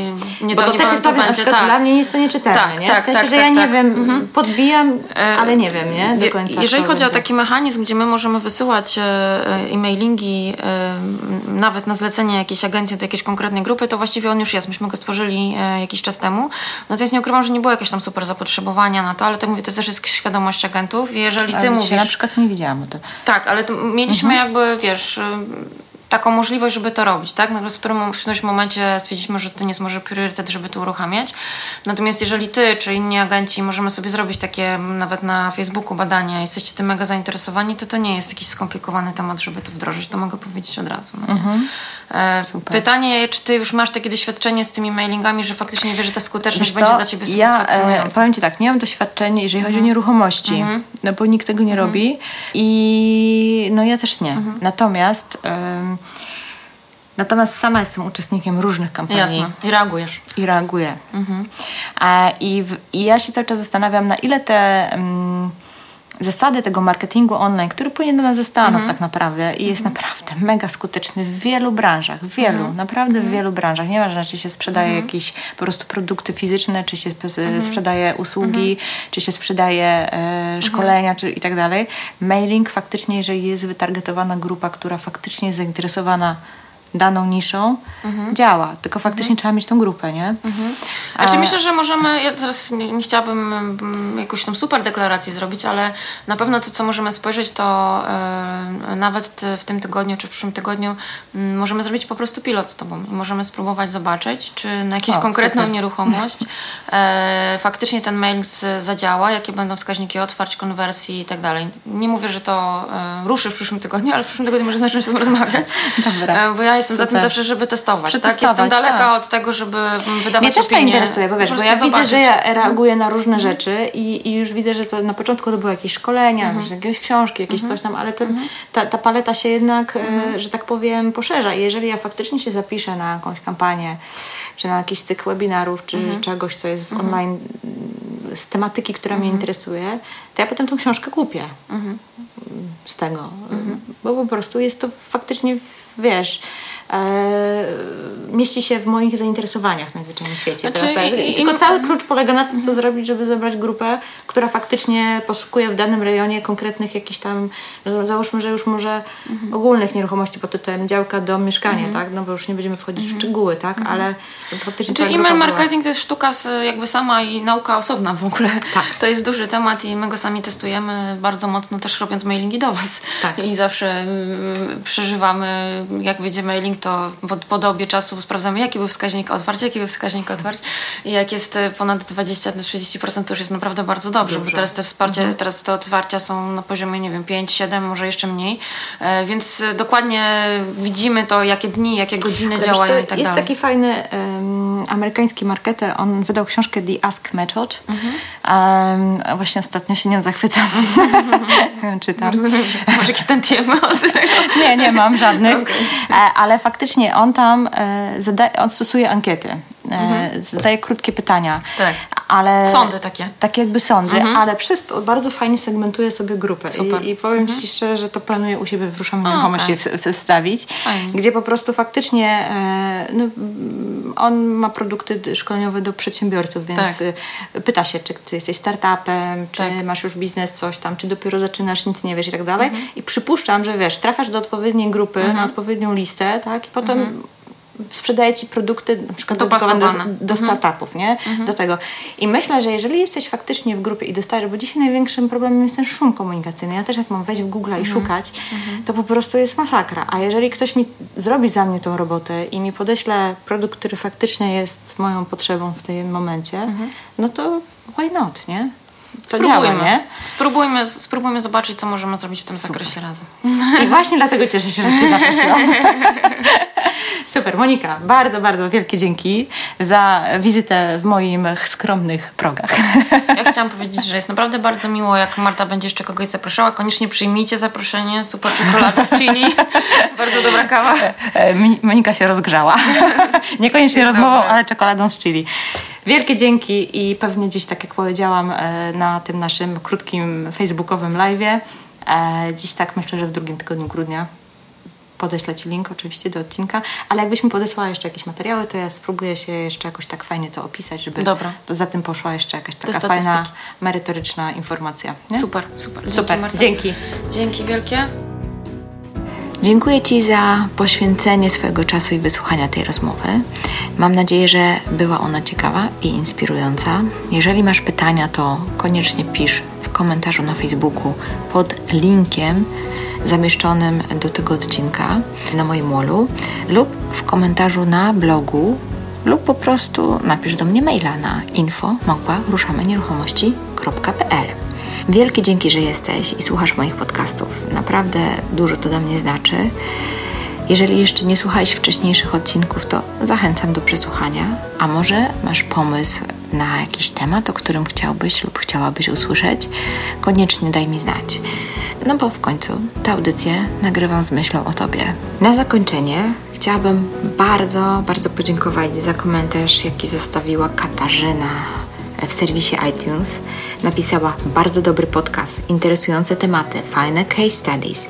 nie Bo to też jest to przykład tak. dla mnie jest to nieczytelne, tak, nie? Tak, w sensie, tak, że ja tak, nie tak. wiem, podbijam, e, ale nie wiem, nie? Do końca Jeżeli chodzi będzie. o taki mechanizm, gdzie my możemy wysyłać e, e-mailingi e, nawet na zlecenie jakiejś agencji do jakiejś konkretnej grupy, to właściwie on już jest. Myśmy go stworzyli E, jakiś czas temu. Natomiast nie ukrywam, że nie było jakiegoś tam super zapotrzebowania na to, ale to mówię, to też jest świadomość agentów. Jeżeli ty ale mówisz... Ja na przykład nie widziałam o tym. Tak, ale mieliśmy mhm. jakby, wiesz taką możliwość, żeby to robić, tak? Natomiast w którym w którymś momencie stwierdziliśmy, że to nie jest może priorytet, żeby to uruchamiać. Natomiast jeżeli ty czy inni agenci możemy sobie zrobić takie nawet na Facebooku badania, jesteście tym mega zainteresowani, to to nie jest jakiś skomplikowany temat, żeby to wdrożyć. To mogę powiedzieć od razu. No mhm. e, pytanie, czy ty już masz takie doświadczenie z tymi mailingami, że faktycznie wiesz, że ta skuteczność Wiesz będzie dla ciebie satysfakcjonująca? Ja e, powiem ci tak, nie mam doświadczenia, jeżeli chodzi mhm. o nieruchomości, mhm. no bo nikt tego nie mhm. robi i no ja też nie. Mhm. Natomiast Natomiast sama jestem uczestnikiem różnych kampanii. Jasne. I reagujesz. I reaguję. Mhm. I, w, I ja się cały czas zastanawiam, na ile te um, zasady tego marketingu online, który płynie do nas ze Stanów mhm. tak naprawdę i jest mhm. naprawdę mega skuteczny w wielu branżach. W wielu, mhm. naprawdę w wielu branżach. Nieważne, czy się sprzedaje jakieś po prostu produkty fizyczne, czy się sprzedaje usługi, czy się sprzedaje e, szkolenia, czy i tak dalej. Mailing faktycznie, jeżeli jest wytargetowana grupa, która faktycznie jest zainteresowana daną niszą, działa. Tylko faktycznie trzeba mieć tą grupę, nie? Znaczy myślę, że możemy, ja teraz nie, nie chciałabym mm, jakąś tam super deklarację zrobić, ale na pewno to, co możemy spojrzeć, to e, nawet w tym tygodniu czy w przyszłym tygodniu mm, możemy zrobić po prostu pilot z tobą i możemy spróbować zobaczyć, czy na jakąś O, konkretną super. nieruchomość e, faktycznie ten mail z, zadziała, jakie będą wskaźniki otwarć, konwersji i tak dalej. Nie mówię, że to e, ruszy w przyszłym tygodniu, ale w przyszłym tygodniu może zacząć o tym rozmawiać. Dobra. E, bo ja jestem za tym Super. zawsze, żeby testować. Tak? Jestem daleka tak. od tego, żeby mm, wydawać Mnie też to interesuje, bo wiesz, bo ja widzę, że zobaczyć. ja reaguję na różne rzeczy i, i już widzę, że to na początku to były jakieś szkolenia, Mhm. jakieś książki, jakieś coś tam, ale ten, ta, ta paleta się jednak, Mhm. e, że tak powiem, poszerza. I jeżeli ja faktycznie się zapiszę na jakąś kampanię, czy na jakiś cykl webinarów, czy Mhm. czegoś, co jest w online mm, z tematyki, która mnie interesuje, to ja potem tą książkę kupię z tego. Bo po prostu jest to faktycznie, wiesz, e, mieści się w moich zainteresowaniach najzwyczajniej w świecie. Znaczy, Teraz i- i- Tylko i- cały klucz polega na tym, co zrobić, żeby zebrać grupę, która faktycznie poszukuje w danym rejonie konkretnych jakichś tam, załóżmy, że już może ogólnych nieruchomości pod tytułem działka do mieszkania, tak? No bo już nie będziemy wchodzić w szczegóły, tak? Ale faktycznie Czyli grupa email marketing to jest sztuka jakby sama i nauka osobna w ogóle. Tak. To jest duży temat i my go sami testujemy bardzo mocno też robiąc mailingi do Was. Tak. I zawsze mm, przeżywamy, jak wiedzie mailing, to po, dobie czasu sprawdzamy, jaki był wskaźnik otwarć, jaki był wskaźnik otwarć. I jak jest e, ponad 20-30%, to już jest naprawdę bardzo dobrze, bo teraz te wsparcie, Mhm. teraz te otwarcia są na poziomie, nie wiem, 5-7, może jeszcze mniej. E, więc e, dokładnie widzimy to, jakie dni, jakie godziny Ale działają i tak jest dalej. taki fajny em, amerykański marketer, on wydał książkę The Ask Method. Mhm. Em, właśnie ostatnio się nią zachwycam. Czytam. Rozumiem, że masz jakiś od tego. Nie, nie mam żadnych. E, Ale faktycznie on tam e, on stosuje ankiety. E, Zadaje krótkie pytania. Mhm. Tak. Ale, Sądy takie. Mhm. Tak jakby sądy, ale przez to bardzo fajnie segmentuje sobie grupę. Super. Mhm. I, I powiem Ci szczerze, że to planuję u siebie w Ruszamy Nieruchomości w- wstawić. Fajnie. Gdzie po prostu faktycznie e, no, on ma produkty szkoleniowe do przedsiębiorców, więc Tak. y, pyta się, czy ty jesteś startupem, czy Tak. masz już biznes, coś tam, czy dopiero zaczynasz, nic nie wiesz i tak dalej. Mhm. I przypuszczam, że wiesz, trafiasz do odpowiedniej grupy, na odpowiednią listę, tak? I potem sprzedaje ci produkty na przykład dedykowane do, do startupów, nie? Do tego. I myślę, że jeżeli jesteś faktycznie w grupie i dostajesz, bo dzisiaj największym problemem jest ten szum komunikacyjny. Ja też jak mam wejść w Google i szukać, to po prostu jest masakra. A jeżeli ktoś mi zrobi za mnie tą robotę i mi podeśle produkt, który faktycznie jest moją potrzebą w tym momencie, no to why not, nie? To Spróbujmy. działa, nie? Spróbujmy, spróbujmy zobaczyć, co możemy zrobić w tym zakresie razem. I właśnie dlatego cieszę się, że Cię zaprosiłam. Super, Monika, bardzo, bardzo wielkie dzięki za wizytę w moim skromnych progach. Ja chciałam powiedzieć, że jest naprawdę bardzo miło, jak Marta będzie jeszcze kogoś zapraszała. Koniecznie przyjmijcie zaproszenie. Super czekolada z chili. bardzo dobra kawa. E, Mi- Monika się rozgrzała. Niekoniecznie Jest rozmową, dobrze. ale czekoladą z chili. Wielkie dzięki i pewnie gdzieś, tak jak powiedziałam, e, na tym naszym krótkim facebookowym live'ie, e, dziś tak myślę, że w drugim tygodniu grudnia podeślę Ci link oczywiście do odcinka, ale jakbyś mi podesłała jeszcze jakieś materiały, to ja spróbuję się jeszcze jakoś tak fajnie to opisać, żeby Dobra. to za tym poszła jeszcze jakaś taka fajna, merytoryczna informacja. Nie? Super, super. Dzięki, Super, Marta. dzięki. Dzięki wielkie. Dziękuję Ci za poświęcenie swojego czasu i wysłuchania tej rozmowy. Mam nadzieję, że była ona ciekawa i inspirująca. Jeżeli masz pytania, to koniecznie pisz w komentarzu na Facebooku pod linkiem zamieszczonym do tego odcinka na moim wallu lub w komentarzu na blogu lub po prostu napisz do mnie maila na info Wielkie dzięki, że jesteś i słuchasz moich podcastów. Naprawdę dużo to dla mnie znaczy. Jeżeli jeszcze nie słuchałeś wcześniejszych odcinków, to zachęcam do przesłuchania. A może masz pomysł na jakiś temat, o którym chciałbyś lub chciałabyś usłyszeć? Koniecznie daj mi znać. No bo w końcu tę audycję nagrywam z myślą o Tobie. Na zakończenie chciałabym bardzo, bardzo podziękować za komentarz, jaki zostawiła Katarzyna w serwisie iTunes. Napisała bardzo dobry podcast, interesujące tematy, fajne case studies,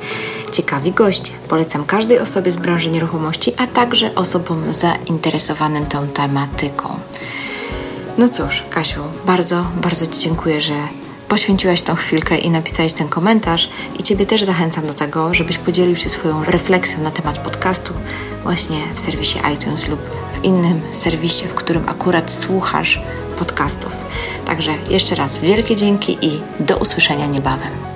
ciekawi goście. Polecam każdej osobie z branży nieruchomości, a także osobom zainteresowanym tą tematyką. No cóż, Kasiu, bardzo, bardzo Ci dziękuję, że poświęciłaś tą chwilkę i napisałeś ten komentarz. I Ciebie też zachęcam do tego, żebyś podzielił się swoją refleksją na temat podcastu właśnie w serwisie iTunes lub w innym serwisie, w którym akurat słuchasz podcastów. Także jeszcze raz wielkie dzięki i do usłyszenia niebawem.